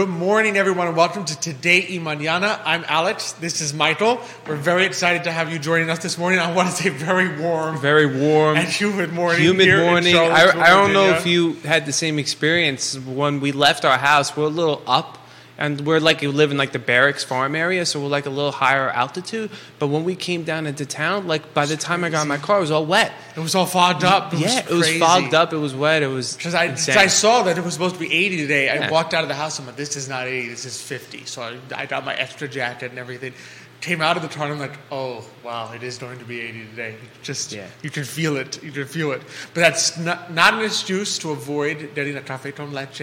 Good morning, everyone, and welcome to Today y Mañana. I'm Alex. This is Michael. We're very excited to have you joining us this morning. I want to say very warm, very warm and humid morning. Humid morning. In I, I don't know if you had the same experience when we left our house. We're a little up, and we're like you live in like the barracks farm area, so we're like a little higher altitude. But when we came down into town, like by the time I got in my car, it was all wet. It was all fogged up. It yeah, was it was fogged up. It was wet. It was Because I. I saw that it was supposed to be 80 today. I walked out of the house and I'm like, this is not 80, this is 50. So I, I got my extra jacket and everything. Came out of the I'm like, oh, wow, it is going to be 80 today. Just, Yeah. you can feel it. You can feel it. But that's not, not an excuse to avoid getting a cafe con leche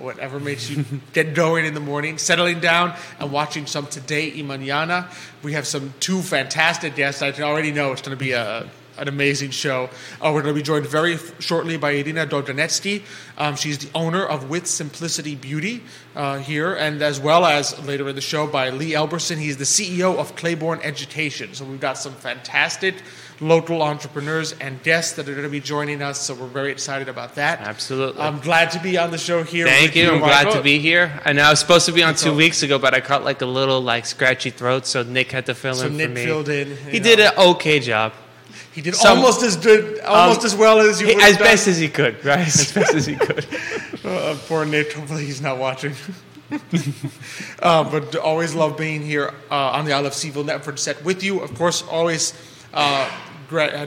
or whatever makes you get going in the morning, settling down and watching some Today y Mañana. We have some two fantastic guests. I can already know it's going to be a an amazing show. Uh, we're going to be joined very f- shortly by Irina Dovganetskiy. Um, she's the owner of With Simplicity Beauty uh, here, and as well as later in the show by Lee Elberson. He's the CEO of Clayborne Education. So we've got some fantastic local entrepreneurs and guests that are going to be joining us. So we're very excited about that. Absolutely. I'm glad to be on the show here. Thank with you. I'm glad to be here. And I was supposed to be on two So- weeks ago, but I caught like a little like scratchy throat, so Nick had to fill So in Nick for me. So Nick filled in. He you did an okay job. He did almost as good, almost Um, as well as you. He- as done. best as he could, right? As best as he could. Uh, poor Nick. Hopefully he's not watching. uh, but always love being here uh, on the I Love CVille Network set with you. Of course, always uh, gra- uh,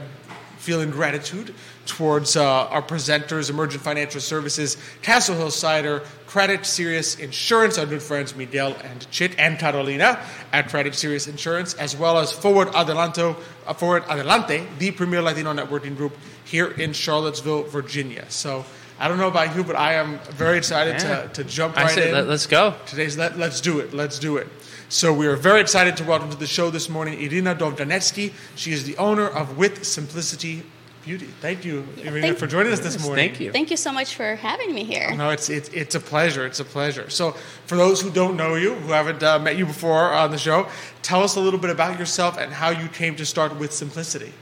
feeling gratitude towards uh, our presenters, Emergent Financial Services, Castle Hill Cider, Credit Serious Insurance, our good friends Miguel and Chit and Carolina at Credit Serious Insurance, as well as Forward Adelanto, uh, Forward Adelante, the premier Latino networking group here in Charlottesville, Virginia. So. I don't know about you, but I am very excited Yeah. to, to jump I right said, in. Let, let's go. Today's let, let's do it. Let's do it. So we are very excited to welcome to the show this morning Irina Dovganetskiy. She is the owner of With Simplicity Beauty. Thank you, Irina, thank- for joining us this morning. Thank you. Thank you so much for having me here. No, it's, it's, it's a pleasure. It's a pleasure. So, for those who don't know you, who haven't uh, met you before on the show, tell us a little bit about yourself and how you came to start with Simplicity.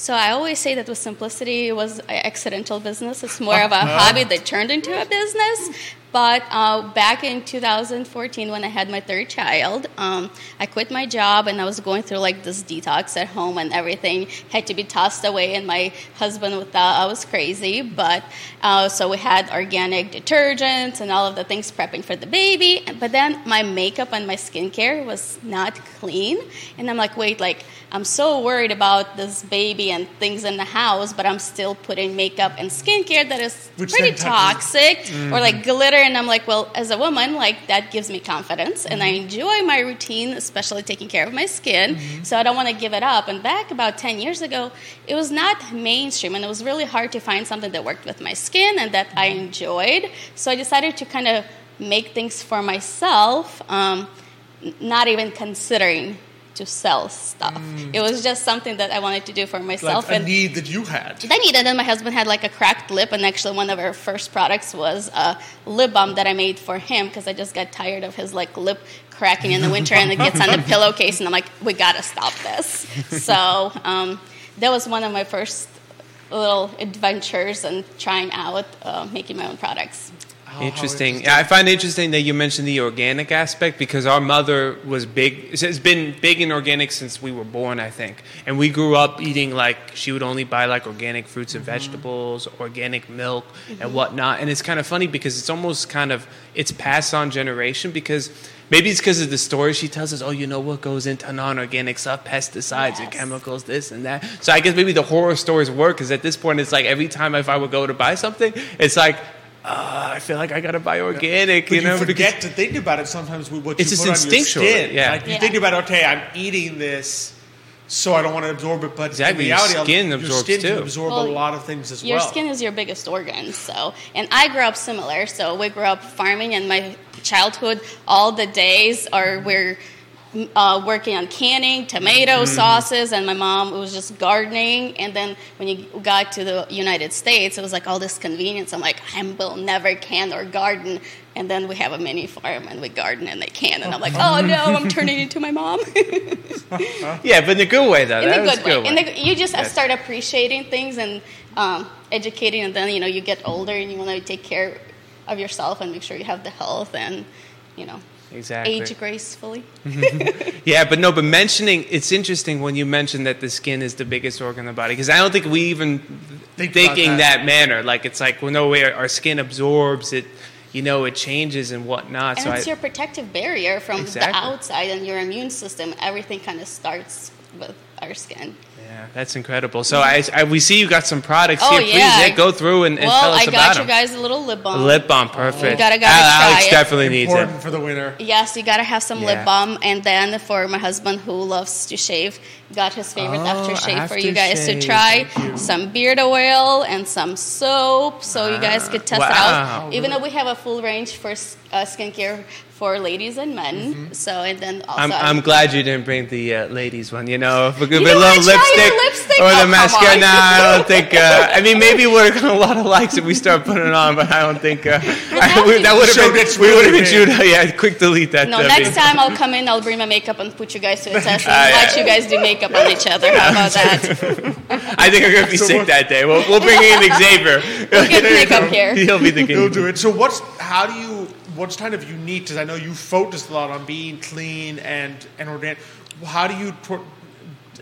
So I always say that with simplicity it was an accidental business. It's more of a hobby that turned into a business. But uh, back in 2014, when I had my third child, um, I quit my job and I was going through like this detox at home and everything had to be tossed away. And my husband thought I was crazy. But uh, so we had organic detergents and all of the things prepping for the baby. But then my makeup and my skincare was not clean. And I'm like, wait, like, I'm so worried about this baby and things in the house, but I'm still putting makeup and skincare that is Which pretty toxic or like glitter. And I'm like, well, as a woman, like that gives me confidence and I mm-hmm. enjoy my routine, especially taking care of my skin. Mm-hmm. So I don't want to give it up. And back about 10 years ago, it was not mainstream and it was really hard to find something that worked with my skin and that I mm-hmm. enjoyed. So I decided to kind of make things for myself, um, not even considering to sell stuff. It was just something that I wanted to do for Like myself. a and need that you had. I needed, and then my husband had like a cracked lip, and actually one of our first products was a lip balm that I made for him because I just got tired of his like lip cracking in the winter, and it gets on the pillowcase, and I'm like, we gotta stop this. So um, that was one of my first little adventures and trying out uh, making my own products. How- how Interesting. Yeah, I find it interesting that you mentioned the organic aspect because our mother was big. It's been big in organic since we were born, I think. And we grew up eating like she would only buy like organic fruits and vegetables, organic milk, and whatnot. And it's kind of funny because it's almost kind of it's passed on generation because. Maybe it's because of the story she tells us. Oh, you know what goes into non-organic stuff, pesticides and chemicals, this and that. So I guess maybe the horror stories work because at this point it's like every time if I would go to buy something, it's like uh, I feel like I gotta buy organic. But you know, you because- forget to think about it sometimes with what It's you just put instinctual, on your skin. yeah. Like you Yeah. think about, okay, I'm eating this, so I don't want to absorb it. But Exactly, in your skin your absorbs skin can too. absorb Well, a lot of things as Your well. Your skin is your biggest organ. So, and I grew up similar. So we grew up farming, and my childhood, all the days are we're uh, working on canning tomato sauces, and my mom was just gardening. And then when you got to the United States, it was like all this convenience. I'm like, I will never can or garden. And then we have a mini farm, and we garden and they can. And I'm like, oh no, I'm turning into my mom. yeah, but in a good way though. in That a was good way. In way. the, you just Yes. start appreciating things and um, educating, and then you know you get older and you want to take care of yourself and make sure you have the health and you know Exactly. age gracefully. Yeah, but no, but mentioning it's interesting when you mention that the skin is the biggest organ in the body because I don't think we even Think think, in that. that. manner. Like it's like well, no way our skin absorbs it, you know, it changes and whatnot. And so it's I, your protective barrier from Exactly. the outside and your immune system. Everything kind of starts with our skin. Yeah, that's incredible. So I, I we see you got some products Oh, here. Please yeah. yeah, go through and, and well, tell us I got you them. guys a little lip balm. Lip balm, perfect. You gotta- gotta Al- try Alex it. definitely needs Important it. for the winter. Yes, you gotta have some Yeah. lip balm, and then for my husband who loves to shave, got his favorite Oh, aftershave for you guys to try. You. Some beard oil and some soap, so you guys could test it Wow. out. Even though we have a full range for uh, skincare for ladies and men, Mm-hmm. so and then also I'm, I'm glad you didn't bring the uh, ladies one. You know, if we could You put a little lipstick, lipstick? or Oh, the come mascara. on. Nah, I don't think. Uh, I mean, maybe we're gonna a lot of likes if we start putting it on, but I don't think uh, I, we, that would have Showed been. it's We would have been really chewed. Yeah, quick delete that. No, next big- time I'll come in, I'll bring my makeup and put you guys to a test and Ah, yeah. watch you guys do makeup on each other. How about that? I think I'm gonna be So sick that day. We'll, we'll bring in Xavier. We'll get makeup here. He'll be the He'll do it. So what's how do you what's kind of unique? Because I know you focused a lot on being clean and and organic. How do you pro-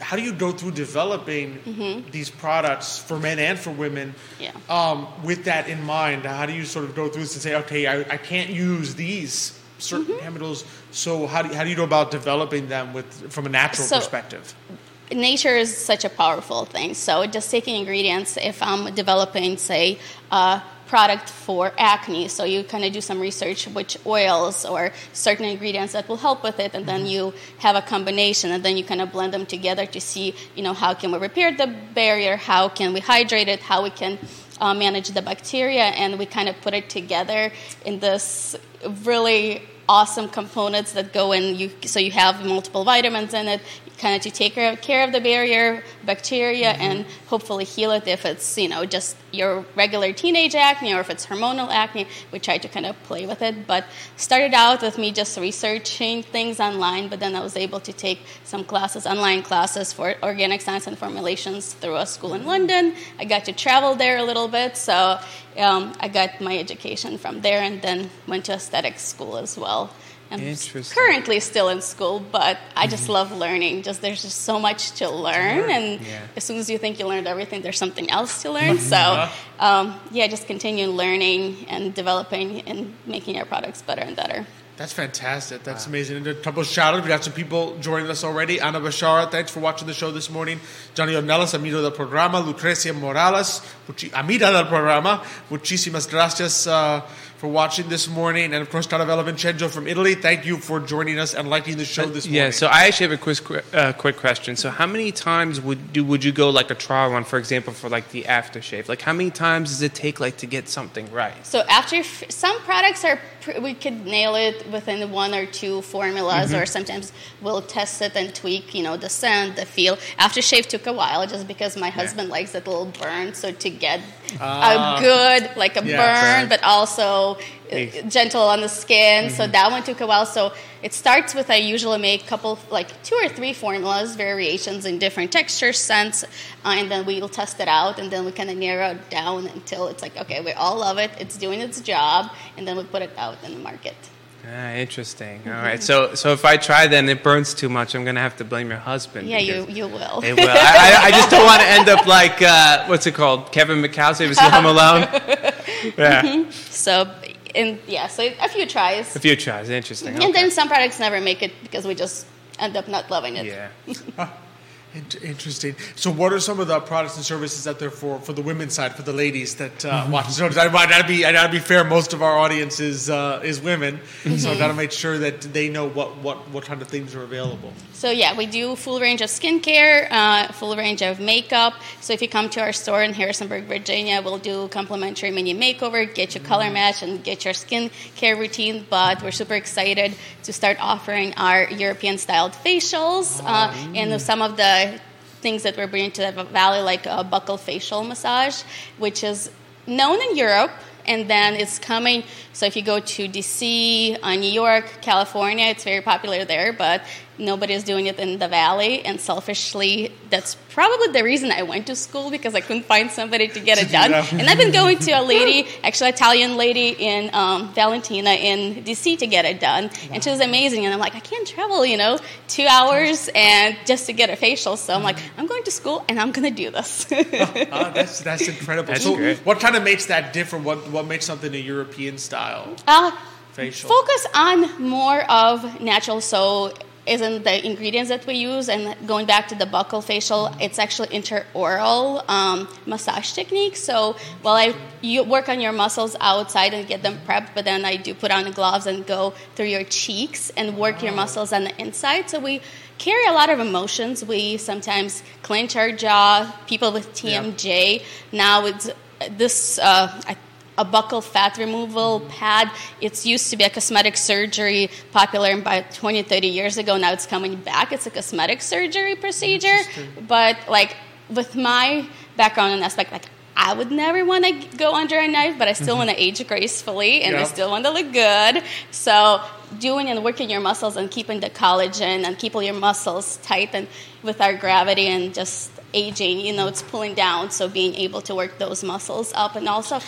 how do you go through developing these products for men and for women? Mm-hmm. Yeah. Um, with that in mind, how do you sort of go through this and say, okay, I, I can't use these certain Mm-hmm. chemicals. So how do you, how do you go about developing them with from a natural So- perspective? nature is such a powerful thing. So just taking ingredients, if I'm developing, say, a product for acne, so you kind of do some research which oils or certain ingredients that will help with it, and then you have a combination, and then you kind of blend them together to see, you know, how can we repair the barrier, how can we hydrate it, how we can uh, manage the bacteria, and we kind of put it together in this really awesome components that go in. You so you have multiple vitamins in it kind of to take care of, the barrier bacteria and hopefully heal it if it's you know just your regular teenage acne or if it's hormonal acne. We try to kind of play with it but started out with me just researching things online but then i was able to take some classes online classes for organic science and formulations through a school in london. I got to travel there a little bit so um, i got my education from there and then went to aesthetics school as well I'm Interesting. currently still in school, but I just love learning. Just there's just so much to learn, and Yeah. as soon as you think you learned everything, there's something else to learn. So, um, yeah, just continue learning and developing and making our products better and better. That's fantastic. That's amazing. And a couple of shout outs. We got some people joining us already. Ana Bashara, thanks for watching the show this morning. Johnny Ornelas, amigo del programa. Lucrecia Morales, muchi- amiga del programa. Muchísimas gracias uh, for watching this morning. And of course, Caravella Vincenzo from Italy. Thank you for joining us and liking the show this morning. Yeah, so I actually have a quick, uh, quick question. So, how many times would do would you go like a trial run, for example, for like the aftershave? Like, how many times does it take like to get something right? So after f- some products are, pr- we could nail it within one or two formulas, or sometimes we'll test it and tweak, you know, the scent, the feel. Aftershave took a while just because my husband likes it a little burn. So to get a good, like a Yeah, burn, right. but also uh, Hey. gentle on the skin. So that one took a while. So it starts with I usually make a couple, like two or three formulas, variations in different textures, scents, uh, and then we'll test it out, and then we kind of narrow it down until it's like, okay, we all love it, it's doing its job, and then we put it out in the market. Ah, interesting. All right. So, so if I try, then it burns too much. I'm gonna have to blame your husband. Yeah, you you will. It will. I, I, I just don't want to end up like uh, what's it called? Kevin McAllister. Was Home Alone? Yeah. So, and yeah, so a few tries, A few tries. Interesting. and then some products never make it because we just end up not loving it. Yeah. Int- Interesting. So, what are some of the products and services out there for, for the women's side, for the ladies that uh, watch the show? 'Cause I, gotta be, I gotta be fair. Most of our audience is uh, is women, so I gotta make sure that they know what, what, what kind of things are available. So yeah, we do full range of skincare, uh, full range of makeup. So if you come to our store in Harrisonburg, Virginia, we'll do complimentary mini makeover, get your color match, and get your skin care routine. But we're super excited to start offering our European styled facials uh, and some of the things that we're bringing to the valley, like a buccal facial massage, which is known in Europe. And then it's coming. So if you go to DC, uh, New York, California, it's very popular there. But Nobody's doing it in the valley, and selfishly, that's probably the reason I went to school because I couldn't find somebody to get it done. And I've been going to a lady, actually Italian lady in um, Valentina in DC to get it done, and she was amazing. And I'm like, I can't travel, you know, two hours and just to get a facial. So I'm like, I'm going to school and I'm going to do this. Ah, that's that's incredible. That's so, great. what kind of makes that different? What what makes something a European style uh, facial? focus on more of natural so isn't the ingredients that we use and going back to the buccal facial it's actually intraoral um, massage technique. So while i you work on your muscles outside and get them prepped but then i do put on the gloves and go through your cheeks and work your muscles on the inside. So we carry a lot of emotions. We sometimes clench our jaw. People with tmj now it's this uh, I a buccal fat removal pad. It's used to be a cosmetic surgery, popular about 20, 30 years ago. Now it's coming back. It's a cosmetic surgery procedure. But like with my background and aspect, like I would never want to go under a knife, but I still mm-hmm. want to age gracefully and I still want to look good. So doing and working your muscles and keeping the collagen and keeping your muscles tight and with our gravity and just aging, you know, it's pulling down. So being able to work those muscles up and also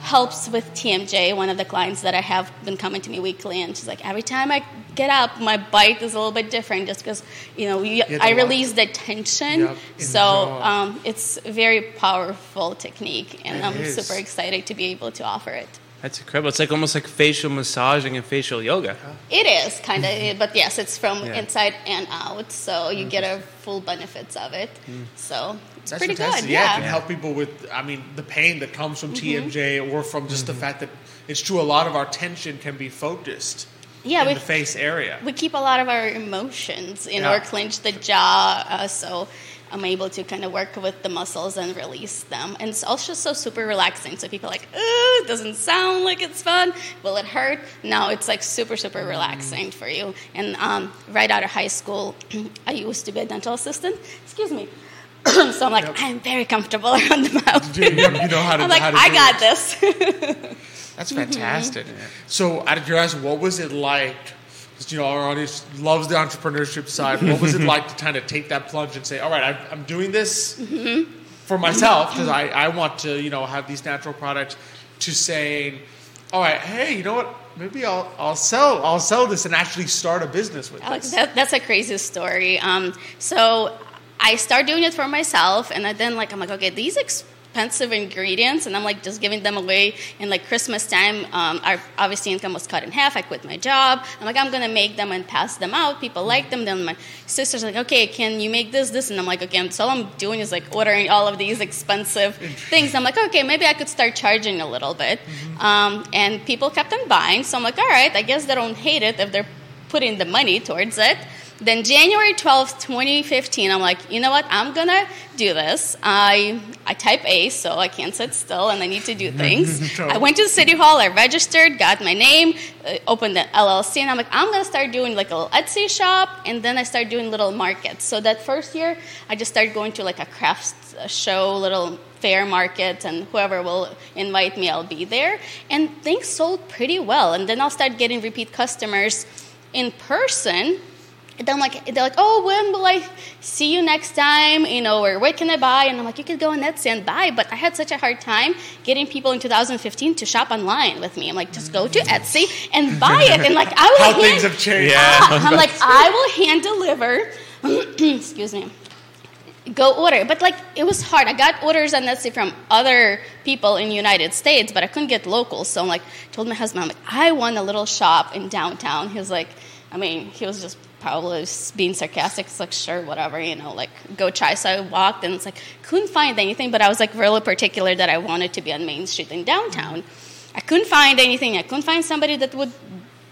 helps with TMJ, one of the clients that I have been coming to me weekly, and she's like, every time I get up, my bite is a little bit different just because, you know, you, I release the tension. Yep, so um, it's a very powerful technique, and It I'm is. super excited to be able to offer it. That's incredible. It's like almost like facial massaging and facial yoga. It is kind of, but yes, it's from Yeah. inside and out, so you get a full benefits of it. So it's That's pretty fantastic. good. Yeah, it can help people with, I mean, the pain that comes from Mm-hmm. TMJ or from just the fact that it's true. A lot of our tension can be focused Yeah, in we- the face area. we keep a lot of our emotions in Yeah. or clench the jaw uh, so i'm able to kind of work with the muscles and release them and it's also so super relaxing so people are like oh it doesn't sound like it's fun will it hurt no it's like super super relaxing for you and um, right out of high school i used to be a dental assistant excuse me so i'm like Yep. i'm very comfortable around the mouth You know, you know how to- i'm like how to i got it. this That's Mm-hmm. fantastic. So, out of curiosity, what was it like? You know, our audience loves the entrepreneurship side. What was it like to kind of take that plunge and say, "All right, I- I'm doing this Mm-hmm. for myself because I, I want to, you know, have these natural products." To saying, "All right, hey, you know what? Maybe I'll I'll sell I'll sell this and actually start a business with Alex, this." that, that's a crazy story. Um, so I start doing it for myself, and then like I'm like, okay, these expensive ingredients, and I'm like just giving them away. And like Christmas time, um, our obviously income was cut in half. I quit my job. I'm like, I'm gonna make them and pass them out. People like them. Then my sister's like, okay, can you make this, this? And I'm like, okay, so all I'm doing is like ordering all of these expensive things. I'm like, okay, maybe I could start charging a little bit. Um, and people kept on buying. So I'm like, all right, I guess they don't hate it if they're putting the money towards it. Then January 12th, 2015, I'm like, you know what? I'm gonna do this. I I type A, so I can't sit still, and I need to do things. So- I went to the city hall, I registered, got my name, uh, opened the LLC, and I'm like, I'm gonna start doing like a little Etsy shop, and then I started doing little markets. So that first year, I just started going to like a crafts uh, show, little fair market, and whoever will invite me, I'll be there. And things sold pretty well, and then I'll start getting repeat customers in person. And then like they're like, oh, when will I see you next time? You know, or where can I buy? And I'm like, you could go on Etsy and buy. But I had such a hard time getting people in 2015 to shop online with me. I'm like, just go to Etsy and buy it. And like, I will How hand, things have changed. Yeah. Ah, I'm like, I will hand deliver. excuse me. Go order, but like it was hard. I got orders on Etsy from other people in United States, but I couldn't get local. So I'm like, told my husband, I'm like, I want a little shop in downtown. He was like, I mean, he was just probably just being sarcastic. It's like, sure, whatever, you know, like go try. So I walked, and it's like couldn't find anything, but I was like really particular that I wanted to be on Main Street in downtown. I couldn't find anything. I couldn't find somebody that would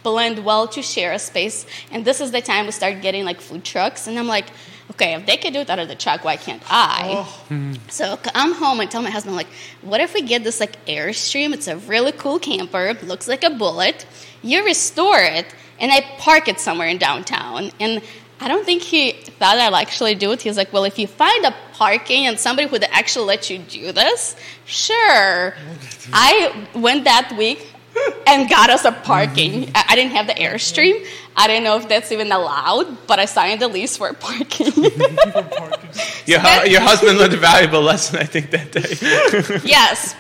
blend well to share a space. And this is the time we start getting like food trucks. And I'm like, okay, if they can do it out of the truck, why can't I? Oh. So I'm home and tell my husband, like, what if we get this like Airstream? It's a really cool camper, looks like a bullet. You restore it, and I park it somewhere in downtown. And I don't think he thought I'd actually do it. He's like, well, if you find a parking and somebody would actually let you do this, sure. I went that week and got us a parking. I, I didn't have the Airstream. I didn't know if that's even allowed, but I signed the lease for parking. Your, hu- your husband learned a valuable lesson, I think, that day. yes.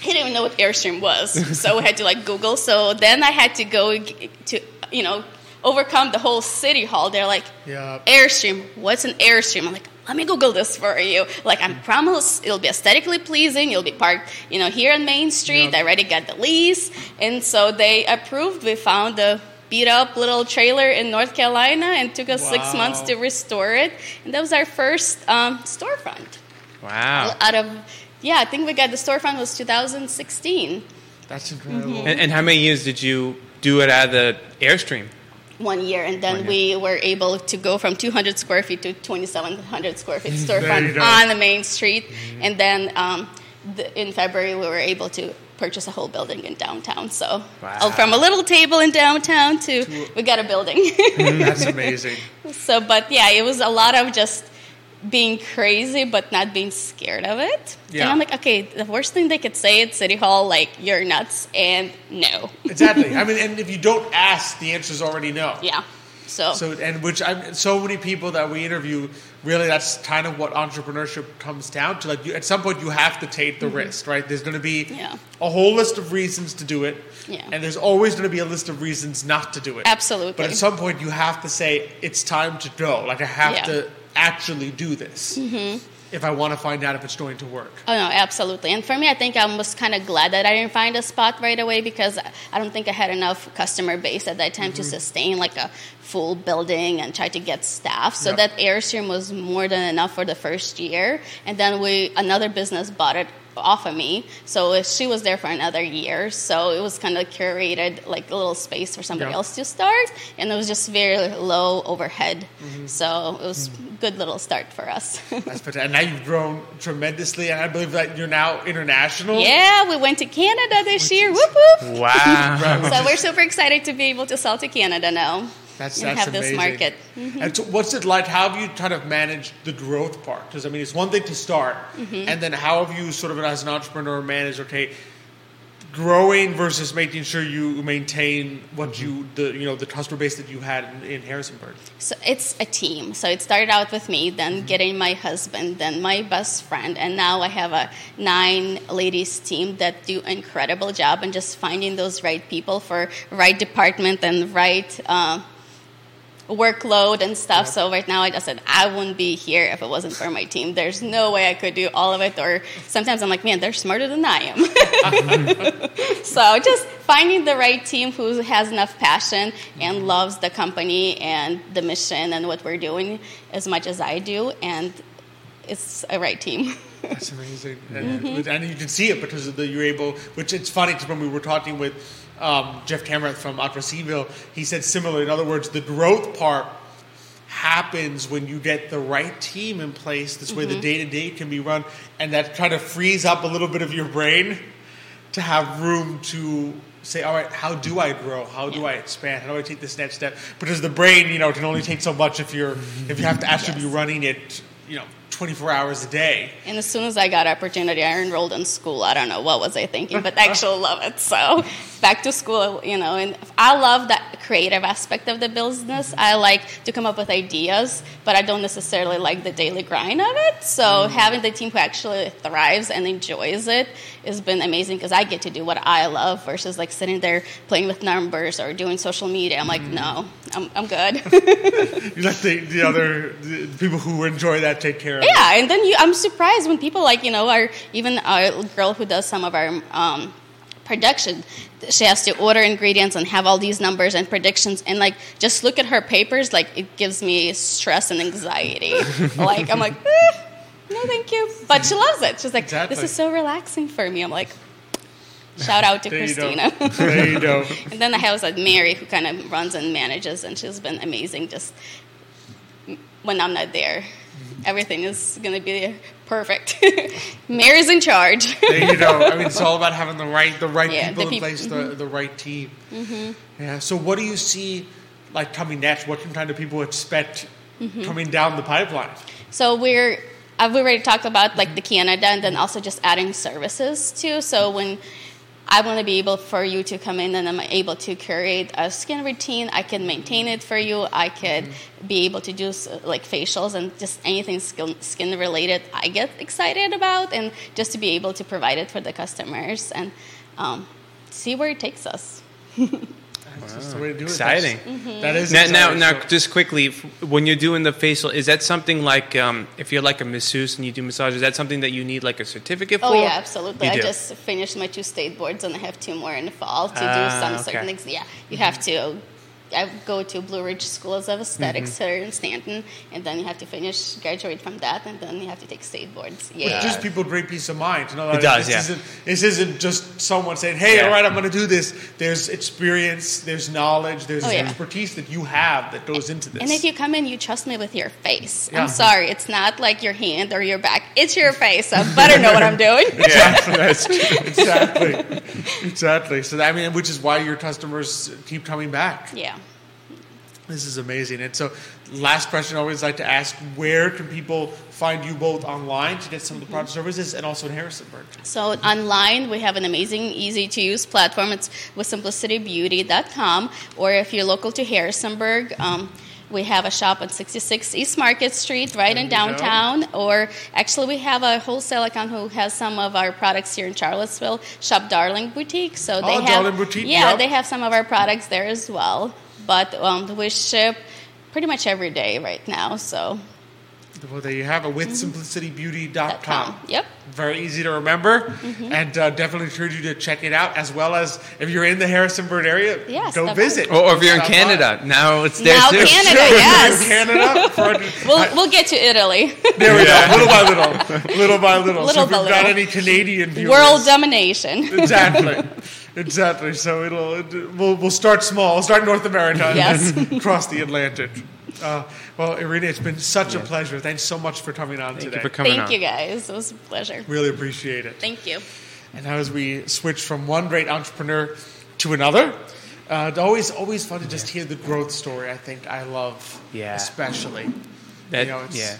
He didn't even know what Airstream was, so we had to like Google. So then I had to go to, you know, overcome the whole city hall. They're like, Yeah. Airstream, what's an Airstream? I'm like, let me Google this for you. Like, I promise it'll be aesthetically pleasing. You'll be parked, you know, here on Main Street. Yeah. I already got the lease. And so they approved. We found a beat up little trailer in North Carolina and took us six months to restore it. And that was our first um, storefront. Wow. Out of, yeah, I think we got the storefront was 2016. That's incredible. Mm-hmm. And, and how many years did you do it out of the Airstream? one year, and then One we were able to go from 200 square feet to 2,700 square feet storefront on the main street. Mm-hmm. And then um, the, in February, we were able to purchase a whole building in downtown. So oh, Wow. oh, from a little table in downtown to we got a building. Mm-hmm. That's amazing. so, but yeah, it was a lot of just being crazy but not being scared of it. Yeah. And I'm like, okay, the worst thing they could say at City Hall, like, you're nuts, and no. Exactly. I mean, and if you don't ask, the answer's already no. Yeah. So, So and which I'm so many people that we interview really that's kind of what entrepreneurship comes down to. Like you, at some point you have to take the risk, right? There's going to be Mm-hmm. Yeah. a whole list of reasons to do it, Yeah. and there's always going to be a list of reasons not to do it. Absolutely. But at some point you have to say it's time to go. Like I have Yeah. Mm-hmm. to actually do this mm-hmm. if I want to find out if it's going to work. Oh no, absolutely. And for me, I think I was kind of glad that I didn't find a spot right away because I don't think I had enough customer base at that time to mm-hmm. sustain like a full building and try to get staff. So Yep. that Airstream was more than enough for the first year. And then we another business bought it off of me. So she was there for another year. So it was kind of curated like a little space for somebody Yeah. else to start. And it was just very low overhead. Mm-hmm. So it was mm-hmm. good little start for us. That's fantastic. And now you've grown tremendously, and I believe that you're now international. Yeah, we went to Canada this year. Whoop whoop. Wow. So we're super excited to be able to sell to Canada now. That's, and that's have amazing. this market. And so what's it like? How have you kind of managed the growth part? Because I mean, it's one thing to start, Mm-hmm. and then how have you sort of as an entrepreneur managed? Okay, growing versus making sure you maintain what you the you know the customer base that you had in, in Harrisonburg. So it's a team. So it started out with me, then getting my husband, then my best friend, and now I have a nine ladies team that do incredible job and just finding those right people for right department and right uh, workload and stuff. So right now, I just said I wouldn't be here if it wasn't for my team. There's no way I could do all of it. Or sometimes I'm like, man, they're smarter than I am. so just finding the right team who has enough passion and loves the company and the mission and what we're doing as much as I do, and it's a right team. That's amazing, and, Mm-hmm. and you can see it because of the you're able. Which it's funny because when we were talking with um, Jeff Cameron from Opera Seville, he said similar. In other words, the growth part happens when you get the right team in place. This way, the Mm-hmm. day to day can be run, and that kind of frees up a little bit of your brain to have room to say, all right, how do I grow? How do Yeah. I expand? How do I take this next step? Because the brain, you know, can only take so much if you're if you have to actually be running it, you know, 24 hours a day. And as soon as I got opportunity, I enrolled in school. I don't know what was I thinking, but I actually love it. So back to school, you know, and I love that creative aspect of the business. I like to come up with ideas, but I don't necessarily like the daily grind of it. So having the team who actually thrives and enjoys it has been amazing because I get to do what I love versus like sitting there playing with numbers or doing social media. I'm like, no, I'm, I'm good. You let the, the other the people who enjoy that take care of it. Yeah, and then you, I'm surprised when people like you know are even a girl who does some of our um, production. She has to order ingredients and have all these numbers and predictions, and like just look at her papers. Like it gives me stress and anxiety. like I'm like, eh, no, thank you. But she loves it. She's like, Exactly. this is so relaxing for me. I'm like, shout out to There you. Christina. There you go. And then I have like Mary who kind of runs and manages, and she's been amazing. Just when I'm not there, everything is going to be perfect. Mary's in charge. There you go. I mean, it's all about having the right the right Yeah, people the in peop- place, the the right team. Yeah. So, what do you see like coming next? What kind of people expect Mm-hmm. coming down the pipeline? So we're I've already talked about like the Canada and then also just adding services too. So when I want to be able for you to come in and I'm able to create a skin routine. I can maintain it for you. I could Mm-hmm. be able to do like facials and just anything skin, skin related. I get excited about and just to be able to provide it for the customers and um, see where it takes us. That's just the way to do it. Exciting. That's- Mm-hmm. That is Now, now, now, just quickly, when you're doing the facial, is that something like um, if you're like a masseuse and you do massage? Is that something that you need like a certificate for? Oh yeah, absolutely. You I do. just finished my two state boards and I have two more in the fall to Ah, do some okay. certain things. Yeah, you have to. I go to Blue Ridge Schools of Aesthetics Mm-hmm. here in Staunton, and then you have to finish, graduate from that, and then you have to take state boards. Yeah, It gives people great peace of mind to know that It does, this, yeah. isn't, this isn't just someone saying, "Hey, Yeah. all right, I'm going to do this." There's experience, there's knowledge, there's Oh, yeah. expertise that you have that goes into this. And if you come in, you trust me with your face. Yeah. I'm sorry, it's not like your hand or your back. It's your face. So I better know what I'm doing. exactly. that's true. exactly, exactly. So that, I mean, which is why your customers keep coming back. yeah. This is amazing. And so, last question I always like to ask: Where can people find you both online to get some of the product services, and also in Harrisonburg? So online, we have an amazing, easy to use platform. It's with simplicitybeauty.com. Or if you're local to Harrisonburg, um, we have a shop on 66 East Market Street, right There in downtown. Or actually, we have a wholesale account who has some of our products here in Charlottesville. Shop Darling Boutique. So they Oh, have, Darling Boutique, yeah, yep. they have some of our products there as well. But um, we ship pretty much every day right now. So Well, there you have it with simplicitybeauty.com. Yep. Very easy to remember, Mm-hmm. and uh, definitely encourage you to check it out. As well as if you're in the Harrisonburg area, Yes, go definitely. visit. Or, or if you're in Stop by. Canada, now it's there Now too. Canada, Sure, yes. Canada, for- We'll, we'll get to Italy. there we go. Little by little, little by little. so Little if by you've got any Canadian viewers, World domination. exactly, exactly. So it'll it, we'll we'll start small. We'll start in North America, and Yes. then cross the Atlantic. Uh, well, Irina, it's been such a pleasure. Thanks so much for coming on Thank today. you for coming Thank on. you guys. It was a pleasure. Really appreciate it. Thank you. And now, as we switch from one great entrepreneur to another, uh, it's always always fun to just hear the growth story. I think I love, Yeah. especially. That, You know, it's- yeah.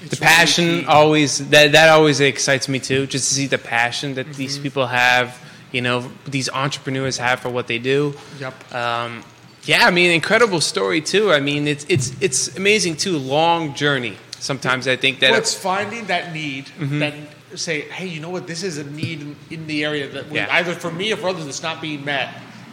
It's the passion key. always that that always excites me too just to see the passion that Mm-hmm. these people have you know these entrepreneurs have for what they do Yep. um, yeah i mean incredible story too i mean it's it's it's amazing too long journey sometimes i think that well, it's finding that need Mm-hmm. that say, hey, you know what? This is a need in, in the area that we, Yeah. either for me or for others that's not being met.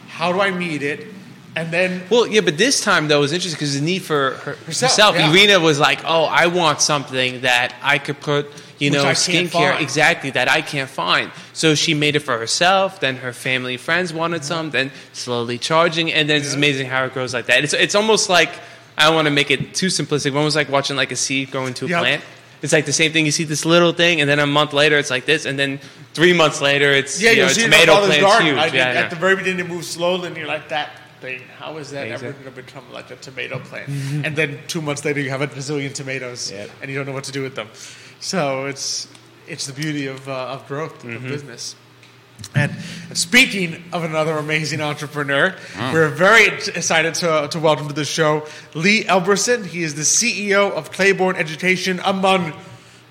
How do I meet it? And then well yeah but this time though was interesting because the need for her, Herself, herself, yeah. irina was like oh i want something that i could put you Which know skincare exactly that i can't find so she made it for herself then her family friends wanted mm-hmm. some then slowly charging and then it's amazing how it grows like that it's, it's almost like i don't want to make it too simplistic almost like watching like a seed grow into a Yep. plant it's like the same thing. You see this little thing, and then a month later, it's like this, and then three months later, it's yeah, you know, a see it tomato my father's plant's garden. huge. I did- Yeah, At yeah. the very beginning, it moves slowly, and you're like, that thing. How is that Yeah, ever going to become like a tomato plant? Mm-hmm. and then two months later, you have a bazillion tomatoes, Yep. and you don't know what to do with them. So it's it's the beauty of uh, of growth of Mm-hmm. business. And speaking of another amazing entrepreneur, we're very excited to, to welcome to the show Lee Elberson. He is the CEO of Clayborne Education, among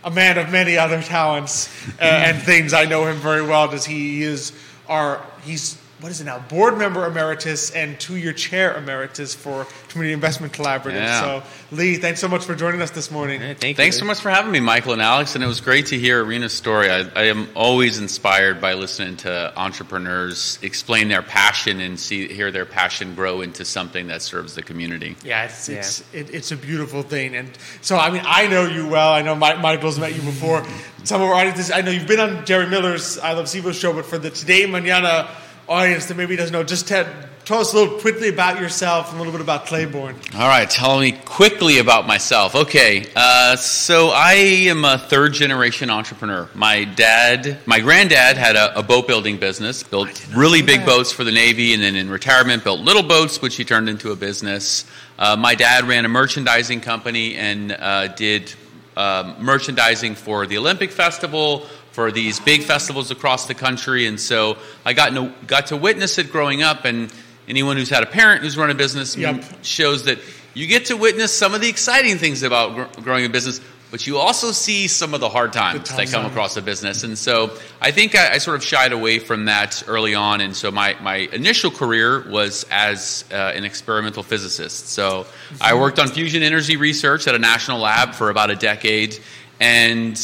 a man of many other talents uh, and things. I know him very well as he is our he's what is it now board member emeritus and two-year chair emeritus for Community Investment Collaborative. Yeah. So Lee, thanks so much for joining us this morning. Yeah, thank Thanks you. so much for having me, Michael and Alex. And it was great to hear Irina's story. I, I am always inspired by listening to entrepreneurs explain their passion and see hear their passion grow into something that serves the community. Yeah, it's Yeah. it's it, it's a beautiful thing, and so I mean I know you well. I know Mike, Michael's met you before. Some of our audiences, I know you've been on Jerry Miller's I Love CVille show, but for the Today Mañana audience that maybe doesn't know, just tell, tell us a little quickly about yourself and a little bit about Clayborne. All right, tell me quickly about myself. Okay, uh, so I am a third generation entrepreneur. My dad, my granddad had a, a boat building business, built really big that. boats for the Navy, and then in retirement built little boats, which he turned into a business. Uh, my dad ran a merchandising company and uh, did um, merchandising for the Olympic Festival, for these big festivals across the country, and so I got to, got to witness it growing up. And anyone who's had a parent who's run a business Yep. shows that you get to witness some of the exciting things about gr- growing a business, but you also see some of the hard times that come across a business. And so I think I, I sort of shied away from that early on. And so my, my initial career was as uh, an experimental physicist. So I worked on fusion energy research at a national lab for about a decade. And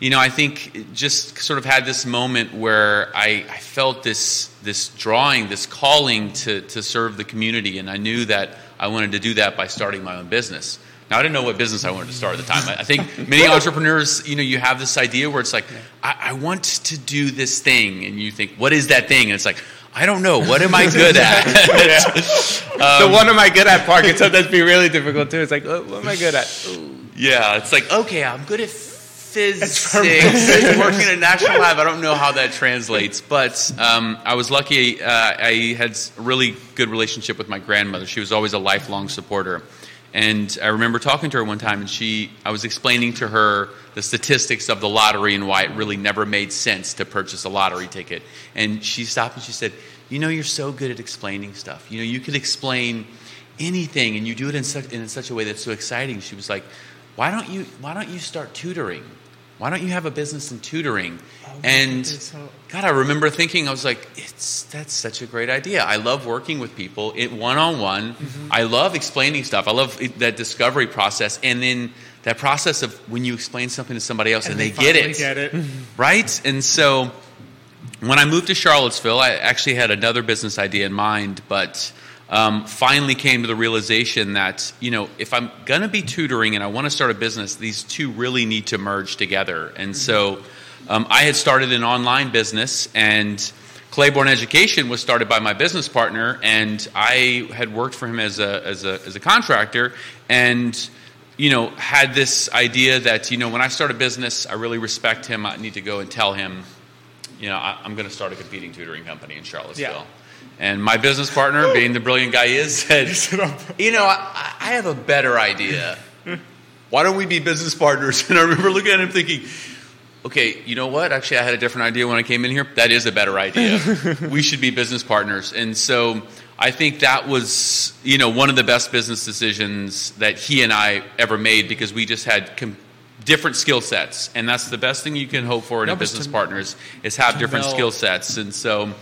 you know, I think just sort of had this moment where I, I felt this this drawing, this calling to to serve the community, and I knew that I wanted to do that by starting my own business. Now I didn't know what business I wanted to start at the time. I I think many entrepreneurs, you know, you have this idea where it's like, I, I want to do this thing, and you think, what is that thing? And it's like, I don't know. What am I good at? the um, one am I good at part can sometimes be really difficult too. It's like, oh, what am I good at? Ooh. Yeah, it's like okay, I'm good at physics. working in a national lab, I don't know how that translates, but um, I was lucky. Uh, I had a really good relationship with my grandmother. She was always a lifelong supporter, and I remember talking to her one time, and she, I was explaining to her the statistics of the lottery and why it really never made sense to purchase a lottery ticket, and she stopped and she said, "You know, you're so good at explaining stuff. You know, you could explain." anything and you do it in such, in such a way that's so exciting she was like why don't you why don't you start tutoring why don't you have a business in tutoring? Oh, and god i remember thinking i was like it's that's such a great idea. I love working with people it one-on-one. Mm-hmm. I love explaining stuff. I love that discovery process and then that process of when you explain something to somebody else and, they, get it. Get it. right? And so when I moved to Charlottesville, I actually had another business idea in mind, but um, finally came to the realization that you know if I'm going to be tutoring and I want to start a business, these two really need to merge together. And so um, I had started an online business and. Clayborne Education was started by my business partner, and I had worked for him as a, as a, as a contractor, and you know, had this idea that, you know, when I start a business, I really respect him. I need to go and tell him, you know, I, I'm going to start a competing tutoring company in Charlottesville. Yeah. And my business partner, being the brilliant guy he is, said, you know, I, I have a better idea. Why don't we be business partners? And I remember looking at him thinking, okay, you know what? Actually, I had a different idea when I came in here. That is a better idea. we should be business partners. And so I think that was, you know, one of the best business decisions that he and I ever made because we just had com- different skill sets. And that's the best thing you can hope for in That a business to- partner is, have different skill sets. And so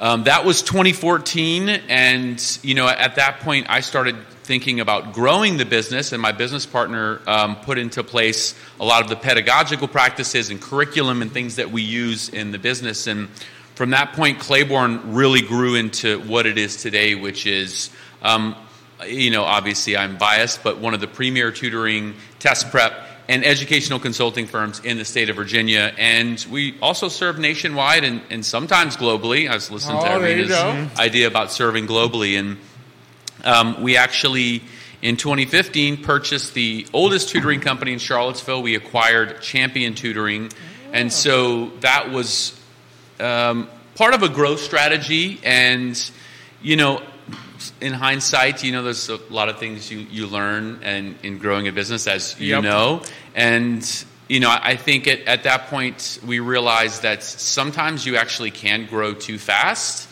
um, that was 2014, and you know, at that point, I started thinking about growing the business, and my business partner um, put into place a lot of the pedagogical practices and curriculum and things that we use in the business. And from that point, Clayborne really grew into what it is today, which is. Um, you know, obviously I'm biased, but one of the premier tutoring, test prep, and educational consulting firms in the state of Virginia. And we also serve nationwide and, and sometimes globally. I was listening to Oh, you Irina's idea about serving globally. And um, we actually, in 2015, purchased the oldest tutoring company in Charlottesville. We acquired Champion Tutoring. And so that was um, part of a growth strategy. And, you know, in hindsight, you know, there's a lot of things you, you learn and in growing a business, as you Yep. know. And, you know, I think at, at that point, we realized that sometimes you actually can grow too fast.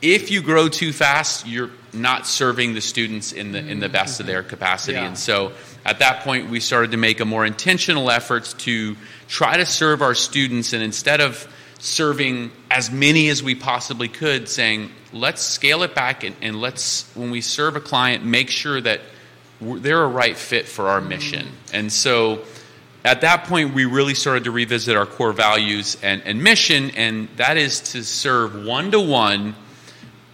If you grow too fast, you're not serving the students in the, in the best of their capacity. Yeah. And so at that point, we started to make a more intentional effort to try to serve our students. And instead of serving as many as we possibly could, saying, let's scale it back and, and let's, when we serve a client, make sure that they're a right fit for our mission. And so at that point, we really started to revisit our core values and, and mission, and that is to serve one to one,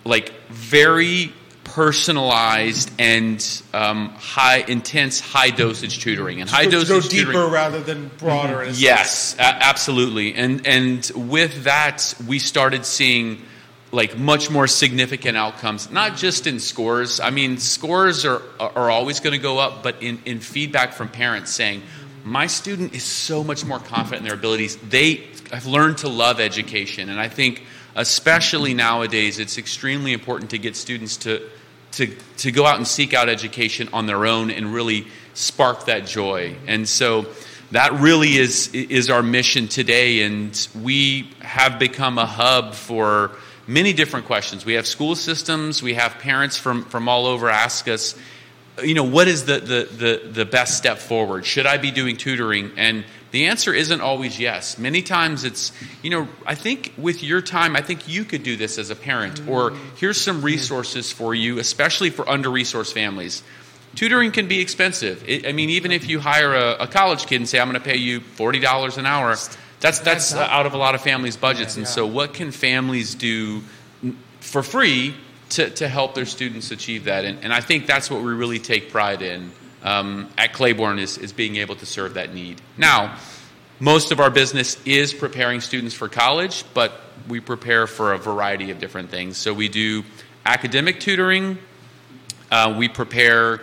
like very personalized and um, high intense high dosage tutoring and high Go- dosage go tutoring deeper rather than broader. sense. Yes, a- absolutely. And and with that, we started seeing like much more significant outcomes, not just in scores. I mean, scores are are always going to go up, but in in feedback from parents saying, my student is so much more confident in their abilities. They have learned to love education, and I think especially nowadays, it's extremely important to get students to to to go out and seek out education on their own and really spark that joy. And so that really is is our mission today and we have become a hub for many different questions. We have school systems, we have parents from from all over ask us you know, what is the, the, the, the best step forward? Should I be doing tutoring? And the answer isn't always yes. Many times it's, you know, I think with your time, I think you could do this as a parent, or here's some resources for you, especially for under resourced families. Tutoring can be expensive. It, I mean, even if you hire a, a college kid and say, I'm going to pay you $40 an hour, that's, that's uh, out of a lot of families' budgets. And so, what can families do for free to, to help their students achieve that? And, and I think that's what we really take pride in um, at Clayborne is, is being able to serve that need. Now, most of our business is preparing students for college, but we prepare for a variety of different things. So we do academic tutoring, uh, we prepare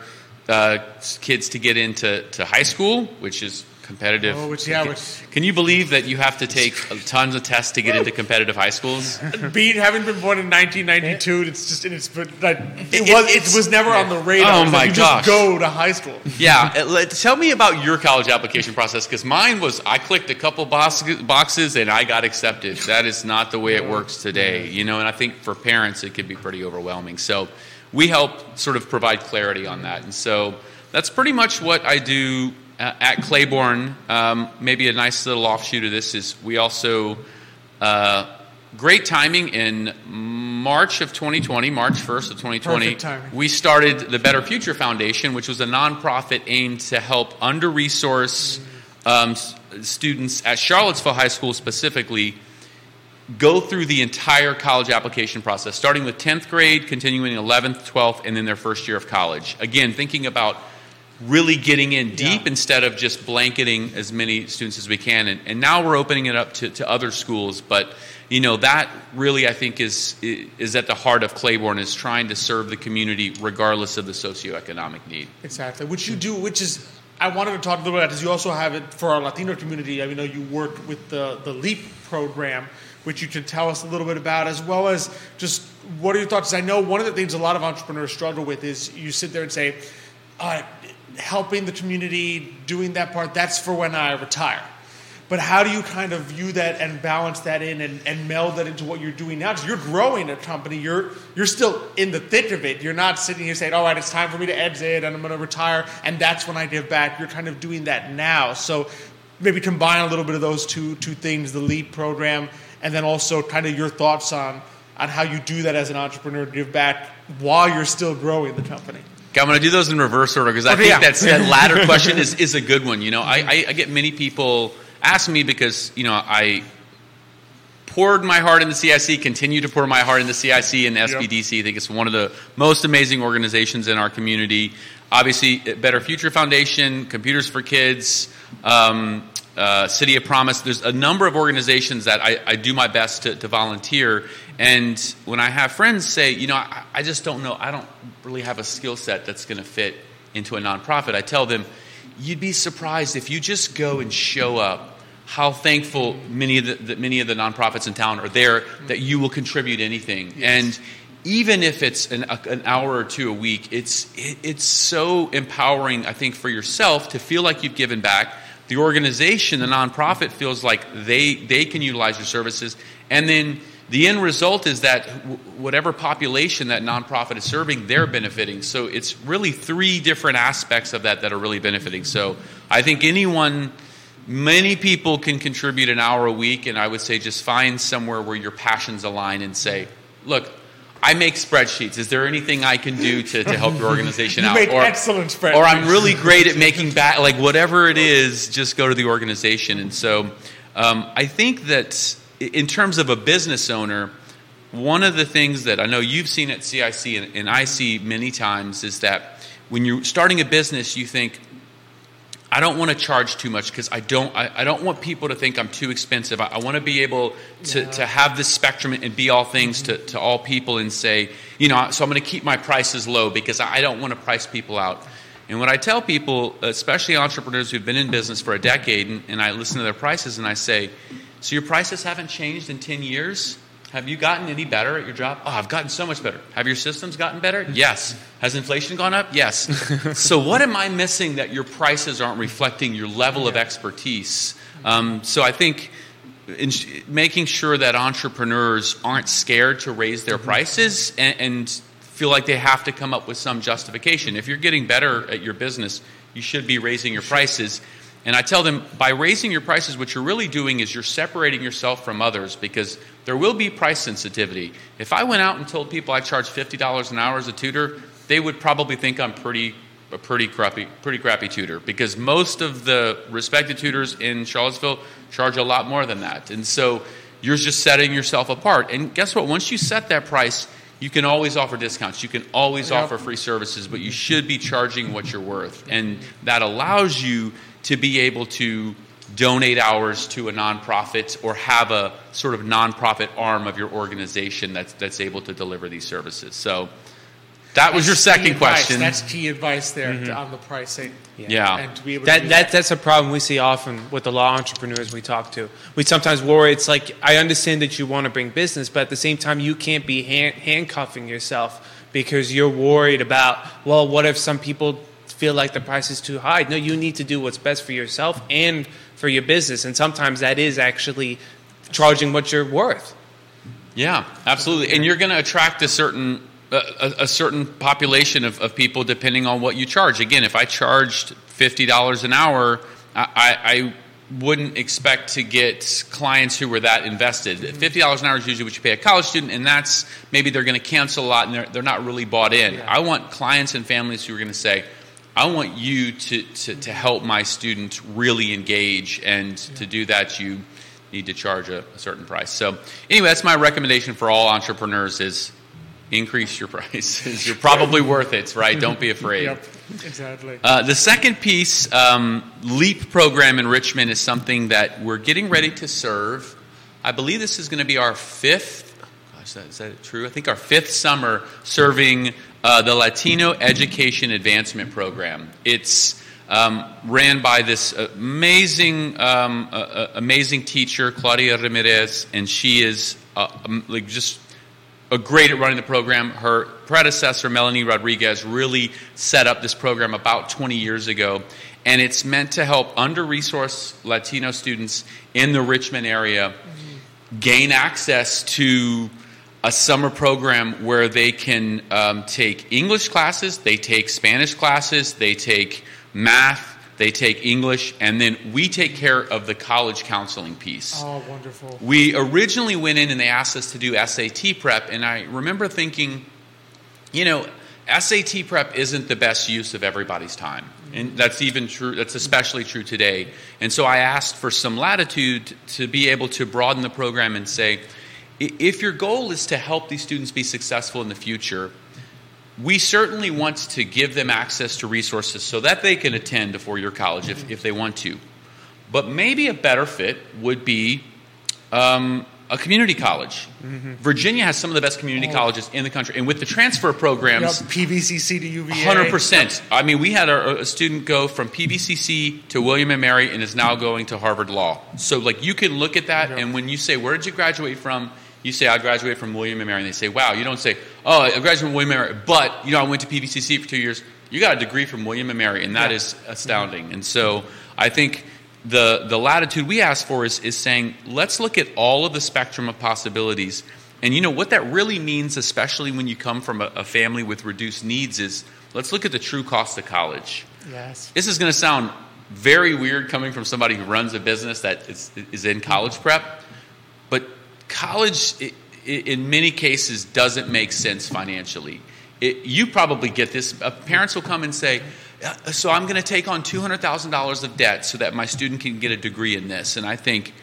uh, kids to get into to high school, which is competitive. Oh, which- yeah, which- Can you believe that you have to take tons of tests to get into competitive high schools? Being having been born in 1992, it's just in it's but like, it, It- was it's- it was never on the radar. Oh, It's like my you gosh. Just go to high school. Yeah, uh, let- tell me about your college application process because mine was I clicked a couple box- boxes and I got accepted. That is not the way it works today, you know. And I think for parents it could be pretty overwhelming. So we help sort of provide clarity on that, and so that's pretty much what I do at Clayborne. Um, maybe a nice little offshoot of this is we also. Uh, Great timing in March of 2020, March 1st of 2020. We started the Better Future Foundation, which was a nonprofit aimed to help under resourced um, students at Charlottesville High School specifically go through the entire college application process, starting with 10th grade, continuing 11th, 12th, and then their first year of college. Again, thinking about really getting in deep Yeah. instead of just blanketing as many students as we can. And, and now we're opening it up to, to other schools. But, you know, that really, I think, is, is at the heart of Clayborne, is trying to serve the community regardless of the socioeconomic need. Exactly, which you do, which is I wanted to talk a little bit about because you also have it for our Latino community. I know you work with the the Leap program, which you can tell us a little bit about, as well as just what are your thoughts? I know one of the things a lot of entrepreneurs struggle with is you sit there and say, uh, helping the community, doing that part, that's for when I retire. But how do you kind of view that and balance that in and, and meld that into what you're doing now? Because you're growing a company, you're you're still in the thick of it. You're not sitting here saying, "All right, it's time for me to exit and I'm going to retire," and that's when I give back. You're kind of doing that now. So maybe combine a little bit of those two two things: the Leap program, and then also kind of your thoughts on on how you do that as an entrepreneur give back while you're still growing the company. Okay, I'm going to do those in reverse order because I Okay, think yeah. that's, that latter question is, is a good one. You know, I, I, I get many people ask me because, you know, I poured my heart into CIC, continue to pour my heart into CIC and SBDC. I think it's one of the most amazing organizations in our community. Obviously, Better Future Foundation, Computers for Kids, um, uh, City of Promise. There's a number of organizations that I, I do my best to, to volunteer. And when I have friends say, you know, I, I just don't know, I don't really have a skill set that's going to fit into a nonprofit, I tell them, you'd be surprised if you just go and show up how thankful many of the, the many of the nonprofits in town are there that you will contribute anything and even if it's an, a, an hour or two a week it's it, it's so empowering i think for yourself to feel like you've given back the organization the nonprofit feels like they they can utilize your services and then the end result is that whatever population that nonprofit is serving, they're benefiting. So it's really three different aspects of that that are really benefiting. So I think anyone, many people can contribute an hour a week, and I would say just find somewhere where your passions align and say, look, I make spreadsheets. Is there anything I can do to, to help your organization You out? make excellent spreadsheets. Or I'm really great at making back, like whatever it is, just go to the organization. And so um, I think that in terms of a business owner, one of the things that I know you've seen at CIC and, and I see many times is that when you're starting a business, you think, I don't want to charge too much because I don't I, I don't want people to think I'm too expensive. I, I want to be able to, to have this spectrum and be all things to, to all people and say, you know, so I'm going to keep my prices low because I don't want to price people out. And what I tell people, especially entrepreneurs who've been in business for a decade, and, and I listen to their prices and I say, so your prices haven't changed in 10 years? Have you gotten any better at your job? Oh, I've gotten so much better. Have your systems gotten better? Yes. Has inflation gone up? Yes. so, what am I missing that your prices aren't reflecting your level of expertise? Um, so, I think in making sure that entrepreneurs aren't scared to raise their prices and, and feel like they have to come up with some justification. If you're getting better at your business, you should be raising your prices. And I tell them by raising your prices, what you're really doing is you're separating yourself from others because there will be price sensitivity. If I went out and told people I charge $50 an hour as a tutor, they would probably think I'm pretty a pretty crappy, pretty crappy tutor because most of the respected tutors in Charlottesville charge a lot more than that. And so you're just setting yourself apart. And guess what? Once you set that price, you can always offer discounts. You can always Yep. offer free services, but you should be charging what you're worth. And that allows you to be able to donate hours to a nonprofit or have a sort of nonprofit arm of your organization that's, that's able to deliver these services. So that was your That's key second question. That's key advice there mm-hmm. on the pricing. yeah. And to be able to That, that that's a problem we see often with the law entrepreneurs we talk to. We sometimes worry. It's like I understand that you want to bring business, but at the same time, you can't be hand, handcuffing yourself because you're worried about. Well, what if some people feel like the price is too high? No, you need to do what's best for yourself and for your business, and sometimes that is actually charging what you're worth. Yeah, absolutely. And you're going to attract a certain a, a- certain population of, of people depending on what you charge. Again, if I charged fifty dollars an hour, I, I, wouldn't expect to get clients who were that invested. Mm-hmm. Fifty dollars an hour is usually what you pay a college student, and that's maybe they're going to cancel a lot and they're, they're not really bought in. I want clients and families who are going to say. I want you to, to, to help my student really engage, and to do that, you need to charge a, a certain price. So, anyway, that's my recommendation for all entrepreneurs: is increase your prices. You're probably worth it, right? Don't be afraid. Yep, exactly. Uh, the second piece, um, LEAP program in Richmond, is something that we're getting ready to serve. I believe this is going to be our fifth. Gosh, is that, is that true? I think our fifth summer serving uh, the Latino Education Advancement Program. It's um, ran by this amazing, um, uh, amazing teacher, Claudia Ramirez, and she is uh, um, like just a great at running the program. Her predecessor, Melanie Rodriguez, really set up this program about 20 years ago. And it's meant to help under resourced Latino students in the Richmond area gain access to a summer program where they can um, take English classes, they take Spanish classes, they take math, they take English, and then we take care of the college counseling piece. oh, wonderful. We originally went in and they asked us to do SAT prep, and I remember thinking, you know, SAT prep isn't the best use of everybody's time. And that's even true, that's especially true today. And so I asked for some latitude to be able to broaden the program and say, if your goal is to help these students be successful in the future, we certainly want to give them access to resources so that they can attend a four year college if, if they want to. But maybe a better fit would be um, a community college. Virginia has some of the best community colleges in the country. And with the transfer Yep, programs, PVCC to UVA. Hundred percent. I mean, we had a, a student go from PVCC to William and Mary, and is now going to Harvard Law. So, like, you can look at that, and when you say, "Where did you graduate from?" You say, "I graduated from William and Mary," and they say, "Wow." You don't say, "Oh, I graduated from William and Mary," but you know, I went to PVCC for two years. You got a degree from William and Mary, and that Yeah. is astounding. And so, I think the the latitude we ask for is is saying, let's look at all of the spectrum of possibilities. And you know what that really means, especially when you come from a, a family with reduced needs, is let's look at the true cost of college. Yes. This is going to sound very weird coming from somebody who runs a business that is, is in college prep, college, in many cases, doesn't make sense financially. It, you probably get this. Uh, parents will come and say, "Uh, "So I'm going to take on two hundred thousand dollars of debt so that my student can get a degree in this." And I think,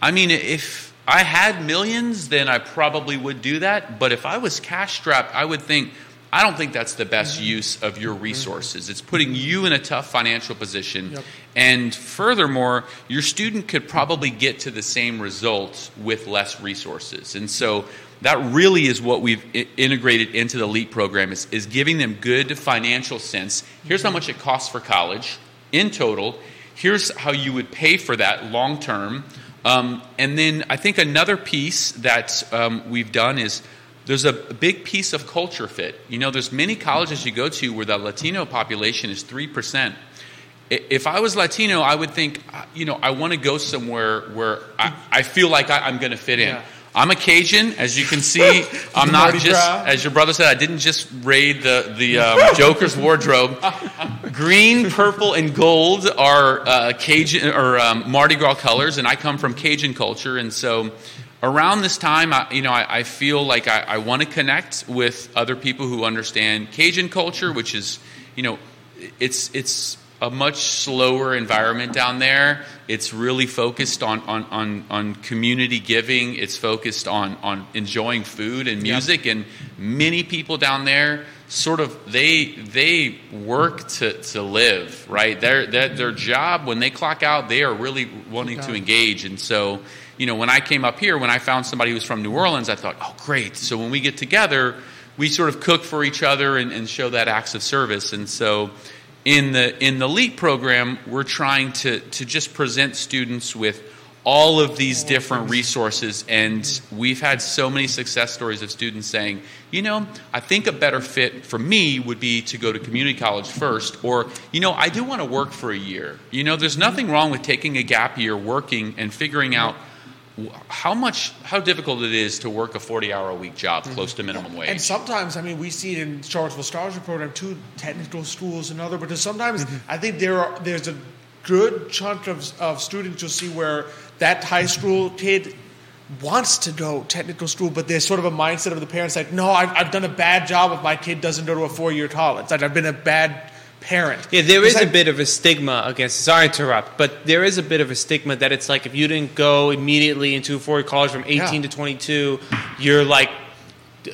I mean, if I had millions, then I probably would do that. But if I was cash strapped, I would think, I don't think that's the best use of your resources. It's putting you in a tough financial position. Yep. And furthermore, your student could probably get to the same results with less resources. And so that really is what we've i- integrated into the LEAP program is, is giving them good financial sense. Here's how much it costs for college in total. Here's how you would pay for that long term. Um, and then I think another piece that um, we've done is there's a big piece of culture fit. You know, there's many colleges you go to where the Latino population is 3%. If I was Latino, I would think, uh, you know, I want to go somewhere where I, I feel like I, I'm going to fit in. Yeah. I'm a Cajun, as you can see. I'm not just, as your brother said, I didn't just raid the the um, Joker's wardrobe. Green, purple, and gold are uh, Cajun or um, Mardi Gras colors, and I come from Cajun culture, and so around this time, I, you know, I, I feel like I, I want to connect with other people who understand Cajun culture, which is, you know, it's it's a much slower environment down there. It's really focused on on, on, on community giving. It's focused on on enjoying food and music, and many people down there sort of they they work to, to live right their, their their job when they clock out they are really wanting to engage and so you know when i came up here when i found somebody who was from new orleans i thought oh great. So when we get together we sort of cook for each other and, and show that acts of service. And so in the in the leap program we're trying to to just present students with all of these different resources. And we've had so many success stories of students saying you know i think a better fit for me would be to go to community college first. Or you know i do want to work for a year. You know there's nothing wrong with taking a gap year working and figuring out how much how difficult it is to work a 40 hour a week job mm-hmm. close to minimum wage And sometimes, I mean, we see it in Charlottesville Scholarship Program too, technical schools and other. But sometimes mm-hmm. I think there are there's a good chunk of, of students you'll see where that high school kid wants to go technical school, but there's sort of a mindset of the parents like, no, I've, I've done a bad job if my kid doesn't go to a four year college. Like I've been a bad parent. Yeah, there is a bit of a stigma against. Sorry to interrupt, but there is a bit of a stigma that it's like if you didn't go immediately into a four-year college from 18 Yeah. to 22, you're like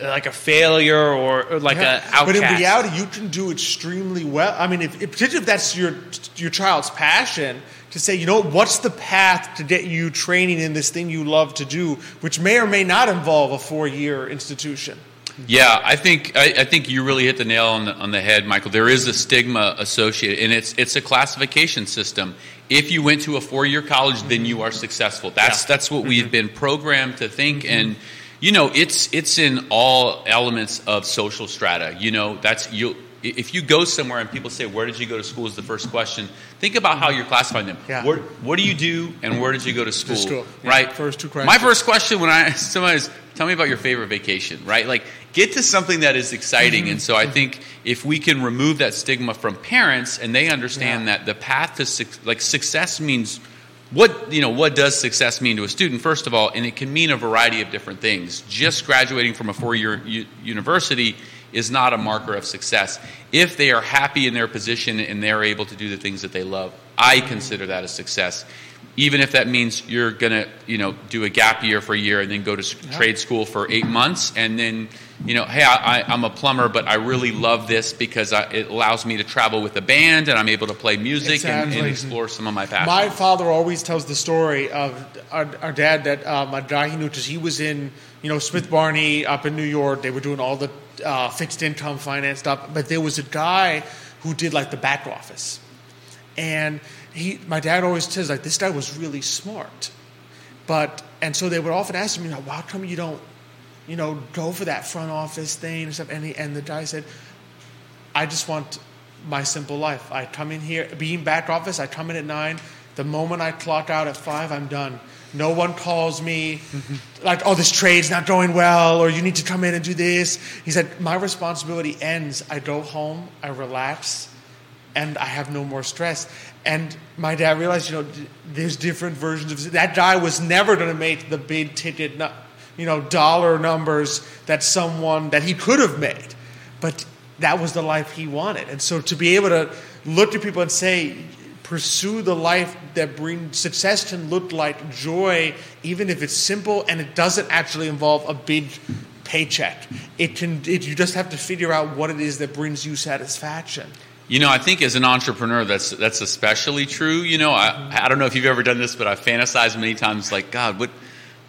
like a failure or, or like Yeah. a outcast. But in reality, you can do extremely well. I mean, if, if particularly if that's your your child's passion, to say, you know, what's the path to get you training in this thing you love to do, which may or may not involve a four year institution. Yeah, I think I, I think you really hit the nail on the, on the head, Michael. There is a stigma associated, and it's it's a classification system. If you went to a four year college, then you are successful. That's that's what we've mm-hmm. been programmed to think, mm-hmm. and you know, it's it's in all elements of social strata. You know, that's you. If you go somewhere and people say, "Where did you go to school?" is the first question. Think about how you're classifying them. Yeah. What, what do you do, and where did you go to school? school. Yeah, Right. first two questions. My first question when I ask somebody is, tell me about your favorite vacation, right? Like get to something that is exciting. Mm-hmm. And so I think if we can remove that stigma from parents and they understand Yeah. that the path to suc- like success means what you know what does success mean to a student? First of all and it can mean a variety of different things. Just graduating from a four-year u- university is not a marker of success. If they are happy in their position and they're able to do the things that they love i consider that a success. Even if that means you're going to you know do a gap year for a year and then go to trade school for eight months and then you know hey I, I, i'm a plumber but i really love this because I, it allows me to travel with a band and i'm able to play music and, and explore some of my passions. My father always tells the story of our, our dad that um, a guy he knew because he was in you know Smith Barney up in New York. They were doing all the uh, fixed income finance stuff, but there was a guy who did like the back office, and he my dad always says like this guy was really smart, but and so they would often ask him, you know, how come you don't you know go for that front office thing and stuff, and he, and the guy said. I just want my simple life. I come in here, being back office, I come in at nine. The moment I clock out at five, I'm done. No one calls me mm-hmm. like, oh, this trade's not going well, or you need to come in and do this. He said, my responsibility ends. I go home, I relax, and I have no more stress. And my dad realized, you know, there's different versions of that guy was never going to make the big ticket, nu- you know, dollar numbers that someone that he could have made, but that was the life he wanted. And so to be able to look at people and say, pursue the life that brings success can look like joy, even if it's simple and it doesn't actually involve a big paycheck. It can. It, you just have to figure out what it is that brings you satisfaction. You know, I think as an entrepreneur, that's that's especially true. You know, I I don't know if you've ever done this, but I've fantasized many times, like, God, what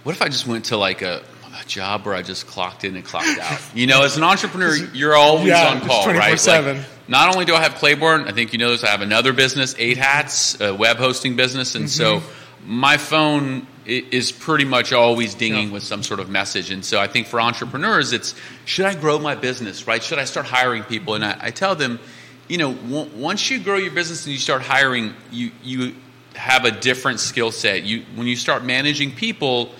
what if I just went to like a, a job where I just clocked in and clocked out? You know, as an entrepreneur, you're always Yeah, on call, right? 24/7. Like, not only do I have Clayborne, I think you know this. I have another business, Eight Hats, a web hosting business, and so mm-hmm. my phone is pretty much always dinging Yeah. with some sort of message. And so I think for entrepreneurs, it's should I grow my business, right? Should I start hiring people? And I, I tell them, you know, w- once you grow your business and you start hiring, you you have a different skill set. You when you start managing people,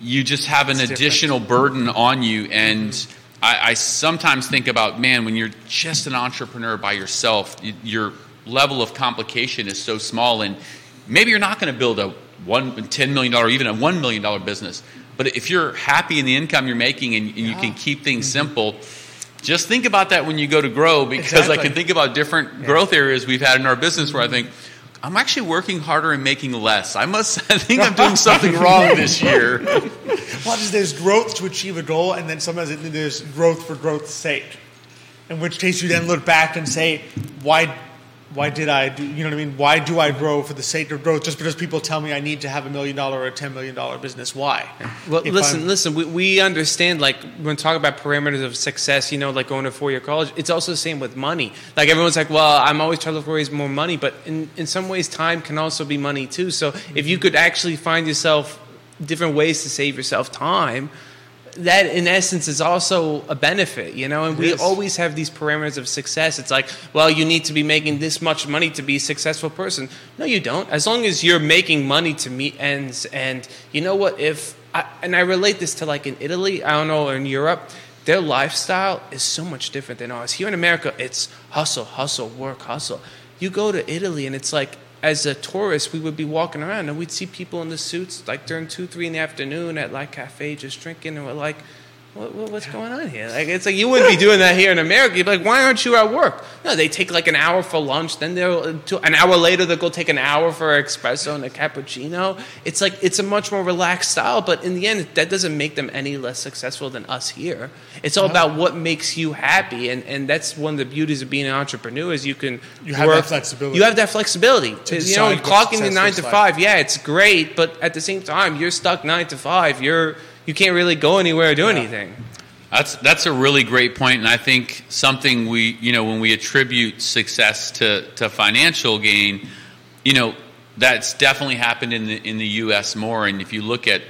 you just have an It's different. additional burden on you. And I, I sometimes think about, man, when you're just an entrepreneur by yourself, your level of complication is so small. And maybe you're not going to build a one, $10 million or even a $1 million business. But if you're happy in the income you're making and, and you can keep things mm-hmm. simple, just think about that when you go to grow because I can think about different growth areas we've had in our business where I think, I'm actually working harder and making less. I must. I think I'm doing something wrong this year. Well, there's- there's growth to achieve a goal, and then sometimes there's growth for growth's sake. In which case, you then look back and say, "Why, why did I do? You know what I mean? Why do I grow for the sake of growth? Just because people tell me I need to have a million dollar or a ten million dollar business? Why? Well, If listen, I'm- listen. We, we understand, like when talking about parameters of success, you know, like going to four-year college. It's also the same with money. Like everyone's like, "Well, I'm always trying to raise more money," but in in some ways, time can also be money too. So if you could actually find yourself different ways to save yourself time, that in essence is also a benefit, you know. And we is. always have these parameters of success. It's like, well, you need to be making this much money to be a successful person. No, you don't. As long as you're making money to meet ends, and you know what? If I, and I relate this to like in Italy, I don't know, or in Europe. Their lifestyle is so much different than ours. Here in America, it's hustle, hustle, work, hustle. You go to Italy, and it's like as a tourist, we would be walking around and we'd see people in the suits like during two, three in the afternoon at like cafe just drinking, and we're like, what, what, what's going on here? Like it's like you wouldn't be doing that here in America. You'd be like, why aren't you at work? No, they take like an hour for lunch, then they'll uh, to- an hour later they'll go take an hour for an espresso and a cappuccino. It's like it's a much more relaxed style, but in the end, that doesn't make them any less successful than us here. It's all about what makes you happy, and, and that's one of the beauties of being an entrepreneur is you can You have that flexibility. You have that flexibility to you know clocking to success nine to like. five. Yeah, it's great, but at the same time, you're stuck nine to five. You're you can't really go anywhere or do anything. That's that's a really great point, and I think something we you know when we attribute success to to financial gain, you know that's definitely happened in the in the U.S. more. And if you look at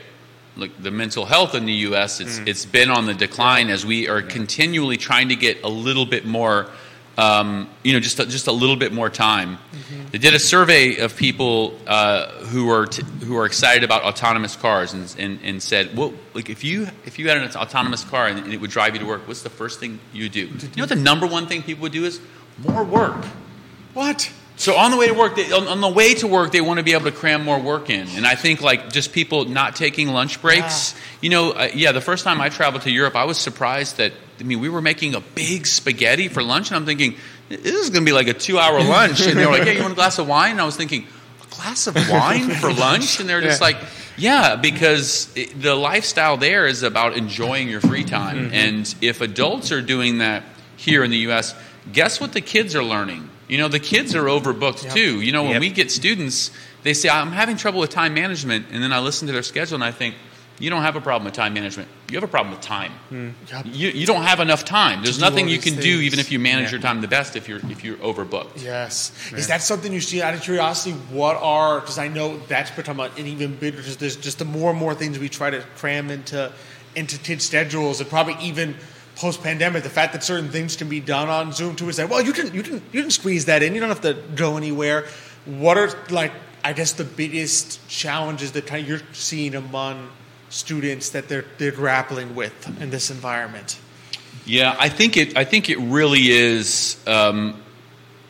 like the mental health in the U.S., it's mm. it's been on the decline as we are continually trying to get a little bit more. Um, you know, just a, just a little bit more time. They did a survey of people uh, who are t- who are excited about autonomous cars, and, and, and said, "Well, like if you if you had an autonomous car and, and it would drive you to work, what's the first thing you do? You know what the number one thing people would do is more work. What? So on the way to work, they, on, on the way to work, they want to be able to cram more work in. And I think like just people not taking lunch breaks. You know, uh, yeah. The first time I traveled to Europe, I was surprised that I mean we were making a big spaghetti for lunch, and I'm thinking this is going to be like a two-hour lunch. And they were like, "Yeah, you want a glass of wine?" And I was thinking, "A glass of wine for lunch?" And they're just like, "Yeah," because it, the lifestyle there is about enjoying your free time. Mm-hmm. And if adults are doing that here in the U.S., guess what the kids are learning? You know, the kids are overbooked too. You know, when Yep. we get students, they say, I'm having trouble with time management. And then I listen to their schedule and I think, you don't have a problem with time management. You have a problem with time. Hmm. Yep. You, you don't have enough time. There's do nothing you can do even if you manage Yeah. your time the best if you're, if you're overbooked. Yes. Is that something you see out of curiosity? What are, because I know that's what we're talking about, and even bigger, just there's just the more and more things we try to cram into, into kids' schedules, and probably even post pandemic, the fact that certain things can be done on Zoom too is that well, you can, you can, you can squeeze that in. You don't have to go anywhere. What are, like, I guess the biggest challenges that kind of you're seeing among students that they're, they're grappling with in this environment? Yeah, I think it. I think it really is. Um,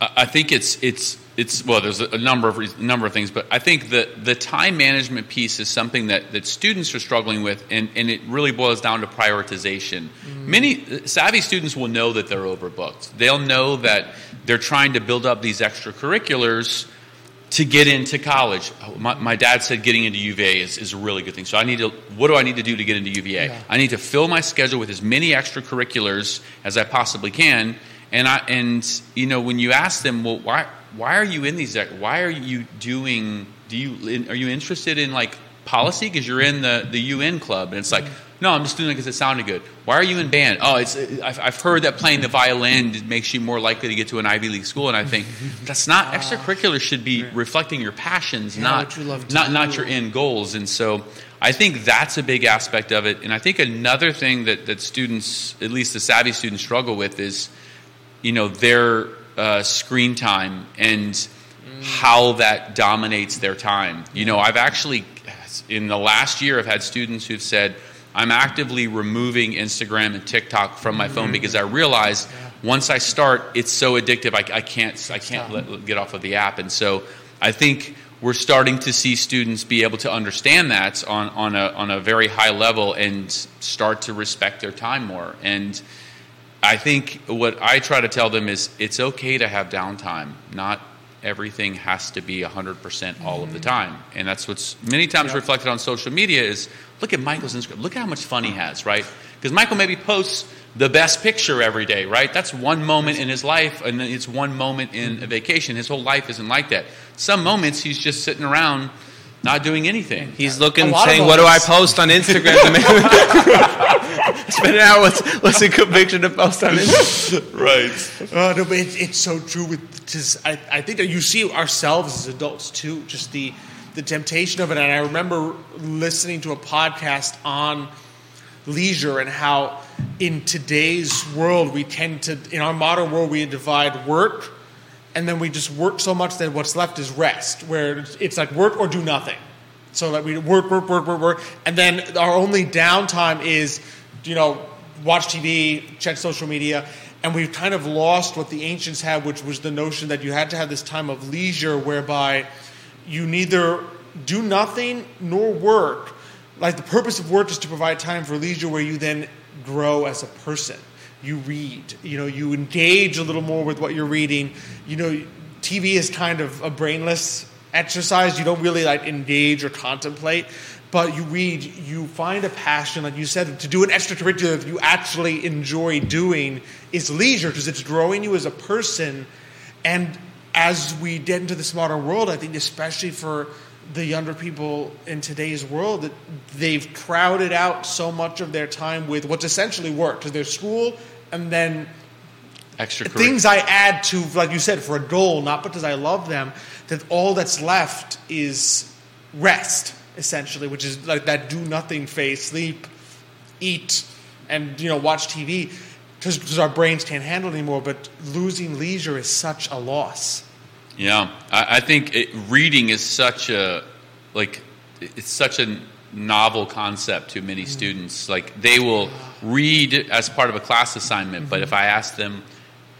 I think it's it's it's well. There's a number of number of things, but I think the the time management piece is something that that students are struggling with, and and it really boils down to prioritization. Many savvy students will know that they're overbooked. They'll know that they're trying to build up these extracurriculars to get into college. My, my dad said getting into UVA is, is a really good thing. So I need to, what do I need to do to get into UVA? Yeah. I need to fill my schedule with as many extracurriculars as I possibly can. And I, and you know, when you ask them, well, why, why are you in these, why are you doing, do you, are you interested in like policy? Cause you're in the, the UN club. And it's like, no, I'm just doing it because it sounded good. Why are you in band? Oh, it's, I've, I've heard that playing the violin makes you more likely to get to an Ivy League school. And I think that's not, extracurricular should be reflecting your passions, not, you not, not your end goals. And so I think that's a big aspect of it. And I think another thing that, that students, at least the savvy students, struggle with is, you know, their uh, screen time and how that dominates their time. You know, I've actually in the last year, I've had students who've said, I'm actively removing Instagram and TikTok from my phone because I realize once I start, it's so addictive. I, I can't, I can't let, get off of the app. And so I think we're starting to see students be able to understand that on, on, a, on a very high level and start to respect their time more. And I think what I try to tell them is it's okay to have downtime. Not everything has to be 100% all of the mm-hmm. time. And that's what's many times reflected on social media is look at Michael's Instagram. Look at how much fun he has, right? Because Michael maybe posts the best picture every day, right? That's one moment in his life, and it's one moment in mm-hmm. a vacation. His whole life isn't like that. Some moments he's just sitting around not doing anything. He's looking, A lot of saying, "What do I post on Instagram?" to make- Spinning out what's what's a good picture to post on Instagram. right. Uh, no, but it's, it's so true. With just, I, I think that you see ourselves as adults too. Just the the temptation of it. And I remember listening to a podcast on leisure and how in today's world we tend to, in our modern world, we divide work, and then we just work so much that what's left is rest, where it's, like work or do nothing. So that we work, work, work, work, work, and then our only downtime is, you know, watch TV, check social media, and we've kind of lost what the ancients had, which was the notion that you had to have this time of leisure whereby you neither do nothing nor work. Like the purpose of work is to provide time for leisure where you then grow as a person. You read, you know, you engage a little more with what you're reading. You know, TV is kind of a brainless exercise. You don't really like engage or contemplate, but you read, you find a passion, like you said, to do an extracurricular that you actually enjoy doing is leisure because it's growing you as a person. And as we get into this modern world, I think especially for the younger people in today's world, that they've crowded out so much of their time with what's essentially work, because there's school and then Extracurricular. things I add to, like you said, for a goal, not because I love them, that all that's left is rest, essentially, which is like that do nothing phase, sleep, eat, and you know watch TV, because our brains can't handle it anymore. But losing leisure is such a loss. Yeah, I, I think it, reading is such a like it's such a novel concept to many mm. students. Like they will read as part of a class assignment, but mm-hmm. if I ask them,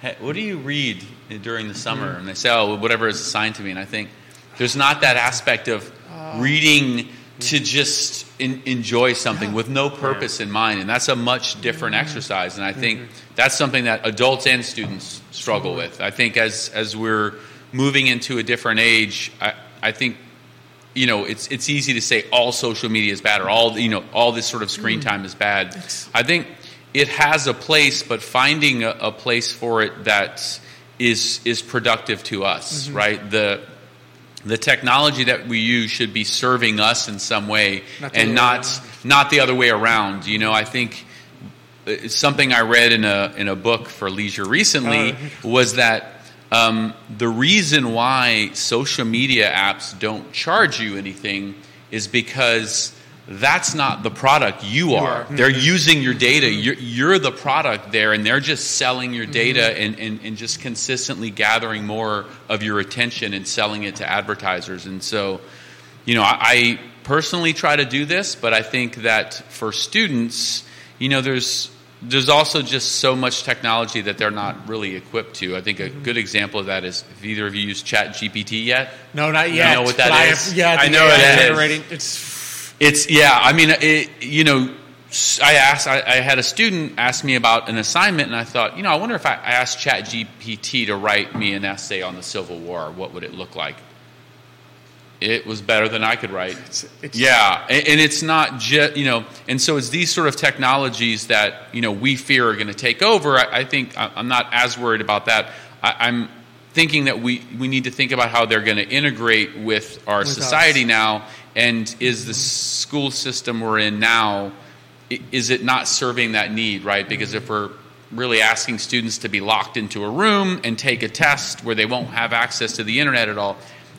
hey, "What do you read during the summer?" Mm-hmm. and they say, "Oh, whatever is assigned to me," and I think there's not that aspect of oh. reading to just in, enjoy something with no purpose in mind, and that's a much different mm-hmm. exercise. And I think that's something that adults and students struggle with. I think as as we're moving into a different age, I, I think you know it's it's easy to say all social media is bad or all you know all this sort of screen time is bad. I think it has a place, but finding a, a place for it that is is productive to us, right? The the technology that we use should be serving us in some way Not and not not the other way around. You know, I think uh, something I read in a in a book for leisure recently was that um, the reason why social media apps don't charge you anything is because that's not the product you are. They're using your data. You're, you're the product there, and they're just selling your data and, and, and just consistently gathering more of your attention and selling it to advertisers. And so, you know, I, I personally try to do this, but I think that for students, you know, there's there's also just so much technology that they're not really equipped to. I think a mm-hmm. good example of that is if either of you use Chat GPT yet. No, not yet. You know what that but I is? have- yeah, I know AI it is. generating. It's It's yeah. I mean, it, you know, I asked. I, I had a student ask me about an assignment, and I thought, you know, I wonder if I, I asked Chat GPT to write me an essay on the Civil War, what would it look like? It was better than I could write. it's- yeah, and, and it's not just you know, and so it's these sort of technologies that you know we fear are going to take over. I, I think I'm not as worried about that. I, I'm thinking that we we need to think about how they're going to integrate with our us. society now, and is the school system we're in now is it not serving that need right? Because if we're really asking students to be locked into a room and take a test where they won't have access to the internet at all,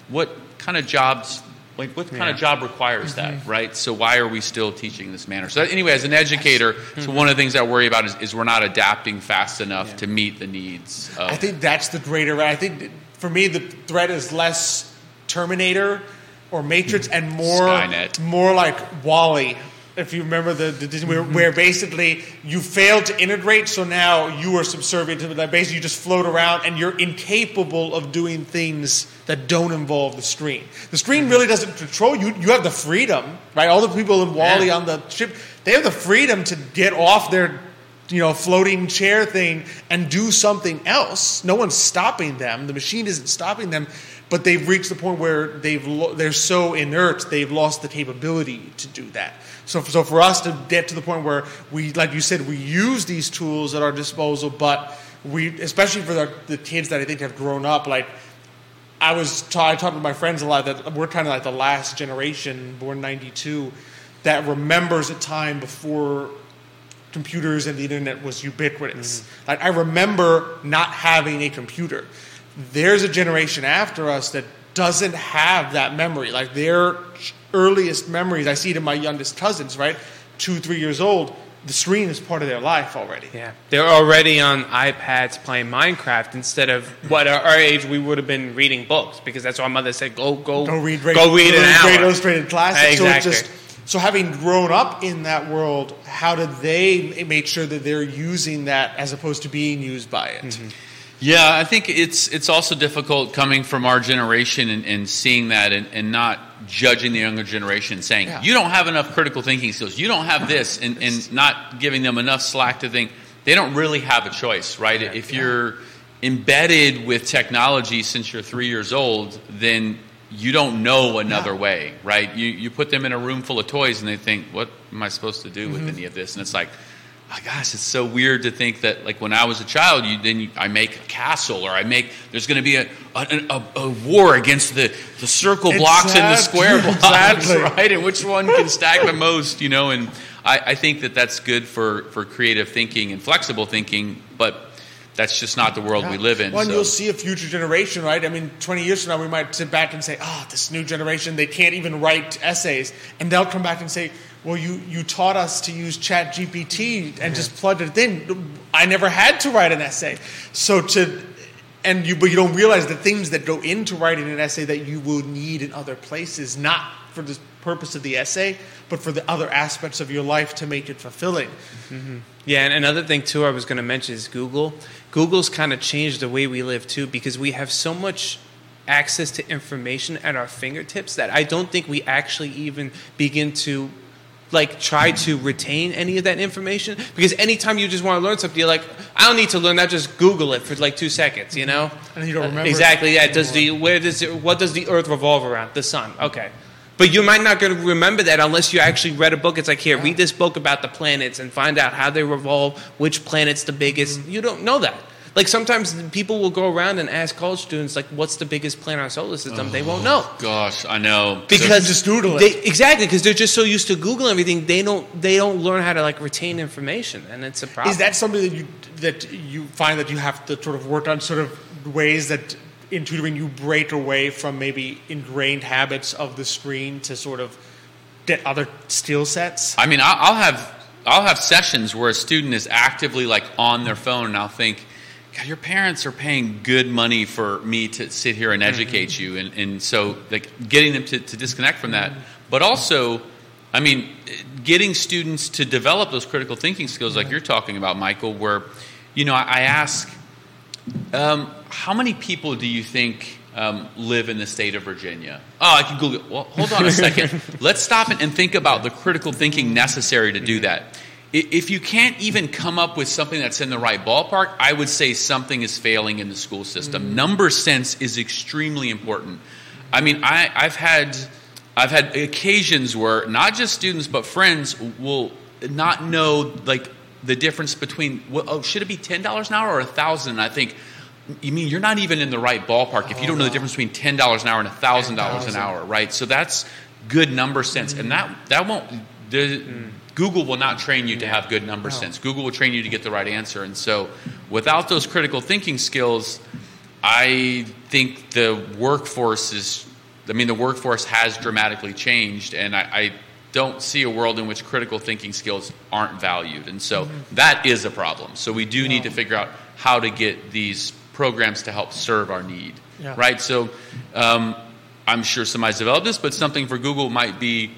what kind of jobs like what kind of job requires that mm-hmm. right so why are we still teaching this manner so anyway as an educator so mm-hmm. one of the things i worry about is, is we're not adapting fast enough to meet the needs of I think that's the greater. I think for me, the threat is less Terminator or Matrix, and more Skynet. more like WALL-E. If you remember the, the Disney, where, where basically you failed to integrate, so now you are subservient to that. Basically, you just float around and you're incapable of doing things that don't involve the screen. The screen mm-hmm. really doesn't control you. You have the freedom, right? All the people in WALL-E Yeah. on the ship, they have the freedom to get off their you know, floating chair thing and do something else. No one's stopping them. The machine isn't stopping them, but they've reached the point where they've lo- they're so inert they've lost the capability to do that. So, so for us to get to the point where we, like you said, we use these tools at our disposal, but we, especially for the, the kids that I think have grown up, like I was ta- I talked with my friends a lot that we're kind of like the last generation, born '92, that remembers a time before computers and the internet was ubiquitous. Mm-hmm. Like I remember not having a computer. There's a generation after us that doesn't have that memory. Like their earliest memories, I see it in my youngest cousins, right? Two, three years old. The screen is part of their life already. Yeah, they're already on iPads playing Minecraft instead of what at our age we would have been reading books because that's what our mother said. Go, go, Go read, go read an hour. Great illustrated classics. Exactly. So, it's just, so having grown up in that world, how did they make sure that they're using that as opposed to being used by it? Mm-hmm. Yeah, I think it's it's also difficult coming from our generation and, and seeing that and, and not judging the younger generation saying Yeah. you don't have enough critical thinking skills, you don't have this, and, and not giving them enough slack to think they don't really have a choice, right? If you're embedded with technology since you're three years old, then you don't know another Yeah. way, right? You you put them in a room full of toys and they think, what am I supposed to do Mm-hmm. with any of this? And it's like, my gosh, it's so weird to think that like when I was a child, you then you, I make a castle or I make there's going to be a a, a a war against the the circle blocks and the square blocks, exactly. right? And which one can stack the most, you know? And I, I think that that's good for for creative thinking and flexible thinking, but that's just not the world we live in. Well, and so. you'll see a future generation, right? I mean, 20 years from now, we might sit back and say, oh, this new generation, they can't even write essays. And they'll come back and say, well, you, you taught us to use Chat GPT and just plugged it in. I never had to write an essay. So to, and you, but you don't realize the things that go into writing an essay that you will need in other places, not for the purpose of the essay, but for the other aspects of your life to make it fulfilling. Mm-hmm. Yeah, and another thing too I was going to mention is Google. Google's kind of changed the way we live too because we have so much access to information at our fingertips that I don't think we actually even begin to like try to retain any of that information because anytime you just want to learn something you're like I don't need to learn that just Google it for like 2 seconds, you know? And you don't remember it Exactly. Yeah, does the where does it, what does the earth revolve around? The sun. Okay. But you might not going to remember that unless you actually read a book. It's like, here, read this book about the planets and find out how they revolve, which planet's the biggest. Mm-hmm. You don't know that. Like sometimes people will go around and ask college students, like, what's the biggest planet in our solar system? they won't know. Oh, gosh, I know. Because just Google it. They, exactly, because they're just so used to Googling everything, they don't they don't learn how to like retain information, and it's a problem. Is that something that you that you find that you have to sort of work on sort of ways that in tutoring you break away from maybe ingrained habits of the screen to sort of get other skill sets? I mean, I'll I'll have I'll have sessions where a student is actively like on their phone, and I'll think, God, your parents are paying good money for me to sit here and educate you, and, and so like getting them to, to disconnect from that, but also. I mean, getting students to develop those critical thinking skills, like you're talking about, Michael, where, you know, I, I ask, um, how many people do you think um, live in the state of Virginia? Oh, I can Google it. Well, hold on a second. Let's stop and think about the critical thinking necessary to do that. If you can't even come up with something that's in the right ballpark, I would say something is failing in the school system. Mm-hmm. Number sense is extremely important. I mean, I, I've had I've had occasions where not just students but friends will not know like the difference between well, oh should it be ten dollars an hour or a thousand? I think you mean you're not even in the right ballpark if you don't know the oh, difference between ten dollars an hour and a thousand dollars an hour, right? So that's good number sense, and mm-hmm. that that won't the mm. Google will not train you to have good number sense. Google will train you to get the right answer, and so without those critical thinking skills, I think the workforce is. I mean, the workforce has dramatically changed, and I, I don't see a world in which critical thinking skills aren't valued, and so that is a problem. So we do need to figure out how to get these programs to help serve our need, Yeah. right? So. Um, I'm sure somebody's developed this, but something for Google might be,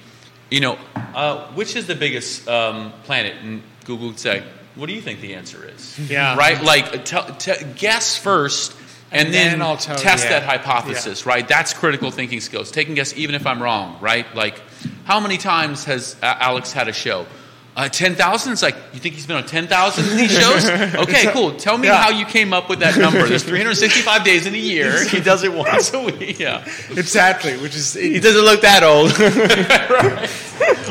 you know, uh, which is the biggest um, planet? And Google would say, what do you think the answer is? Yeah. Right? Like, tell t- guess first. And, And then, then test Yeah. that hypothesis, right? That's critical thinking skills. Taking guess, even if I'm wrong, right? Like, how many times has Alex had a show? Uh, 10,000? It's like, you think he's been on 10,000 of these shows? Okay, cool. Tell me Yeah. how you came up with that number. There's 365 days in a year. He does it once a week. Yeah. Exactly, which is He doesn't look that old.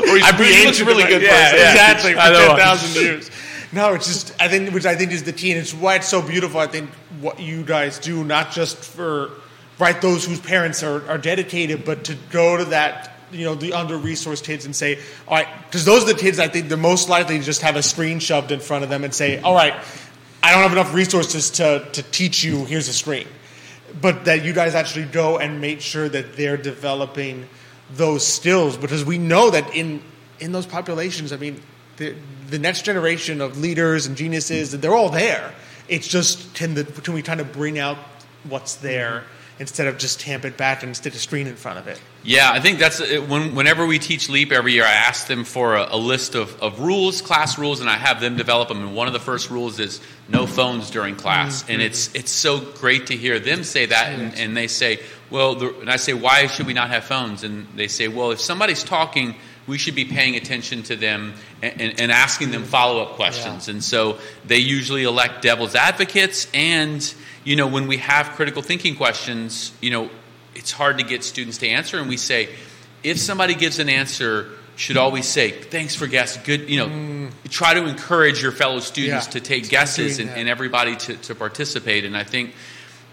Or he's be he looks really good for yeah, exactly for ten thousand years. No, it's just I think which I think is the key, and it's why it's so beautiful. I think what you guys do, not just for right those whose parents are, are dedicated, but to go to that you know the under resourced kids and say, all right, because those are the kids I think they're most likely to just have a screen shoved in front of them and say, all right, I don't have enough resources to to teach you. Here's a screen but that you guys actually go and make sure that they're developing those skills because we know that in in those populations, I mean, the the next generation of leaders and geniuses, they're all there. It's just can the can we kind of bring out what's there instead of just tamp it back and stick a screen in front of it? Yeah, I think that's it. when, whenever we teach Leap every year, I ask them for a, a list of, of rules, class rules, and I have them develop them. And one of the first rules is no phones during class. Mm-hmm. And it's it's so great to hear them say that, and, and they say, well, the, and I say, why should we not have phones? And they say, well, if somebody's talking, we should be paying attention to them and, and, and asking them mm-hmm. follow up questions. And so they usually elect devil's advocates. And, you know, when we have critical thinking questions, you know, it's hard to get students to answer. And we say, if somebody gives an answer, should always say, thanks for guessing. Good, you know, try to encourage your fellow students Yeah, to take guesses and, and everybody to, to participate. And I think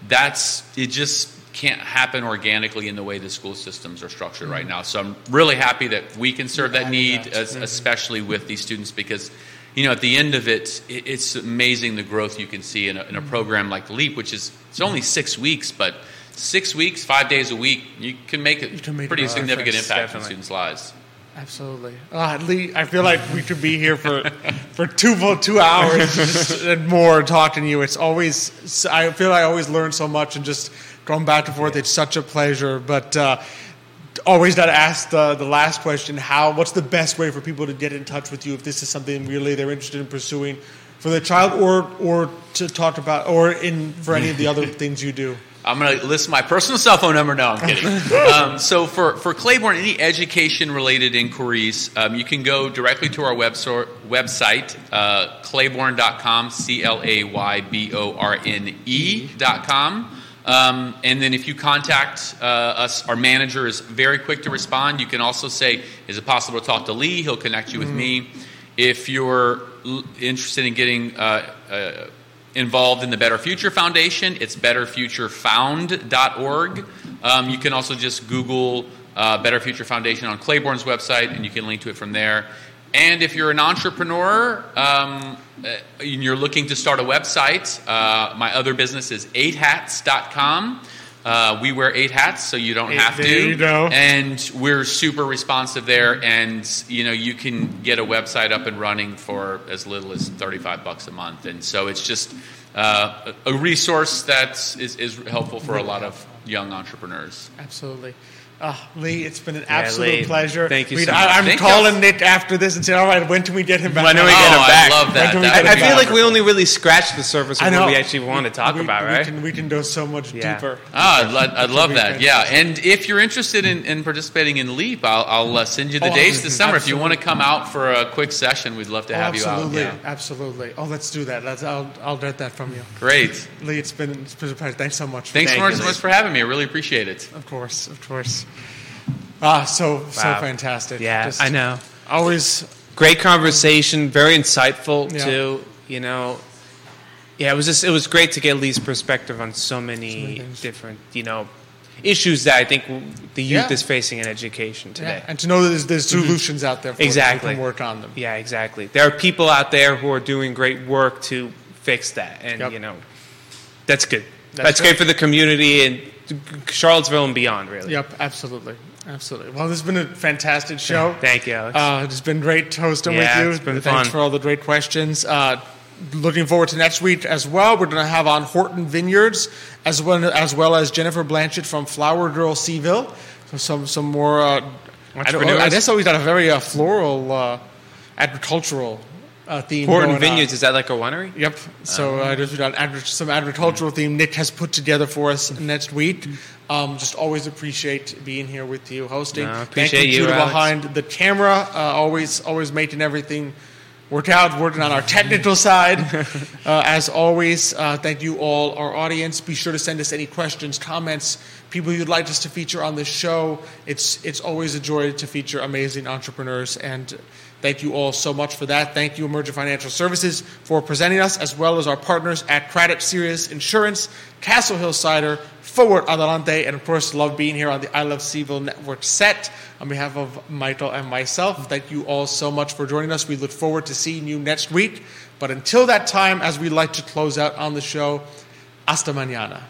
that's, it just can't happen organically in the way the school systems are structured right now. So I'm really happy that we can serve You're that need, that. as, especially with these students, because you know at the end of it, it it's amazing the growth you can see in a, in a program like Leap, which is it's only six weeks, but six weeks, five days a week, you can make a can make pretty significant impact in definitely. students' lives. Absolutely. Uh, Lee, I feel like we could be here for for two full two hours and more talking to you. It's always I feel I always learn so much and just going back and forth. It's such a pleasure. But uh, always got to ask the the last question: How? What's the best way for people to get in touch with you if this is something really they're interested in pursuing for the child, or or to talk about, or in for any of the other things you do? I'm going to list my personal cell phone number. No, I'm kidding. um, so for, for Clayborne, any education related inquiries, um, you can go directly to our website, website uh, clayborne.com, C L A Y B O R N E.com. Um, and then if you contact uh, us, our manager is very quick to respond. You can also say, Is it possible to talk to Lee? He'll connect you with me. If you're l- interested in getting uh, uh, involved in the Better Future Foundation, it's betterfuturefound.org. Um, you can also just Google uh, Better Future Foundation on Clayborne's website, and you can link to it from there. And if you're an entrepreneur um, uh, and you're looking to start a website, uh, my other business is 8hats.com. Uh, we wear eight hats, so you don't Eight- have to. you go. And we're super responsive there, and you know you can get a website up and running for as little as thirty-five bucks a month, and so it's just uh, a a resource that is, is helpful for a lot of young entrepreneurs. Absolutely. Uh, Lee, it's been an absolute Lee, pleasure. thank you We- so I, much. I'm Thank calling you. Nick after this and saying, all right, when can we get him back? When do we get him oh, back? I love that. When can we That I, I him feel like we only really scratched the surface of what we actually want to talk We- about, we right? Can, we can go so much Yeah. deeper. Ah, I'd, lo- I'd love that. Yeah, and if you're interested in, in participating in Leap, I'll, I'll uh, send you the Oh, dates this summer. If you want to come out for a quick session, we'd love to Oh, have you out. absolutely, Yeah. absolutely. Oh, let's do that. Let's, I'll, I'll get that from you. Great. Lee, it's been, it's been a pleasure. Thanks so much. Thanks so much, for having me. I really appreciate it. Of course, of course. Ah, so so fantastic. Yeah, Just I know. Always Great conversation, very insightful Yeah. too. You know, yeah, it was just it was great to get Lee's perspective on so many, many different you know issues that I think the youth Yeah. is facing in education today. yeah, and to know that there's, there's solutions out there for Exactly. them, work on them. Yeah, exactly. There are people out there who are doing great work to fix that, and Yep. you know, that's good. That's That's, good. great for the community and Charlottesville and beyond. Really. Yep, absolutely, absolutely. Well, this has been a fantastic show. Thank you, Alex. Uh, it's been great hosting Yeah, with you. it's been Thanks fun. for all the great questions. Uh, looking forward to next week as well. We're going to have on Horton Vineyards as well as well as Jennifer Blanchett from Flower Girl CVille. So some some more. Uh, I. I guess always got a very uh, floral, uh, agricultural uh, theme. Horton going on. Vineyards, is that like a winery? Yep. So uh, there's agri- some agricultural theme Nick has put together for us next week. Um, just always appreciate being here with you, hosting. No, I Thank appreciate you, you, Judah, Alex. behind the camera. Uh, always, always making everything work out. Working on our technical side, uh, as always. Uh, thank you all, our audience. Be sure to send us any questions, comments, people you'd like us to feature on this show. It's it's always a joy to feature amazing entrepreneurs and. Thank you all so much for that. Thank you, Emergent Financial Services, for presenting us, as well as our partners at Craddock Serious Insurance, Castle Hill Cider, Forward Adelante, and of course, love being here on the I Love CVille Network set. On behalf of Michael and myself, thank you all so much for joining us. We look forward to seeing you next week. But until that time, as we like to close out on the show, hasta mañana.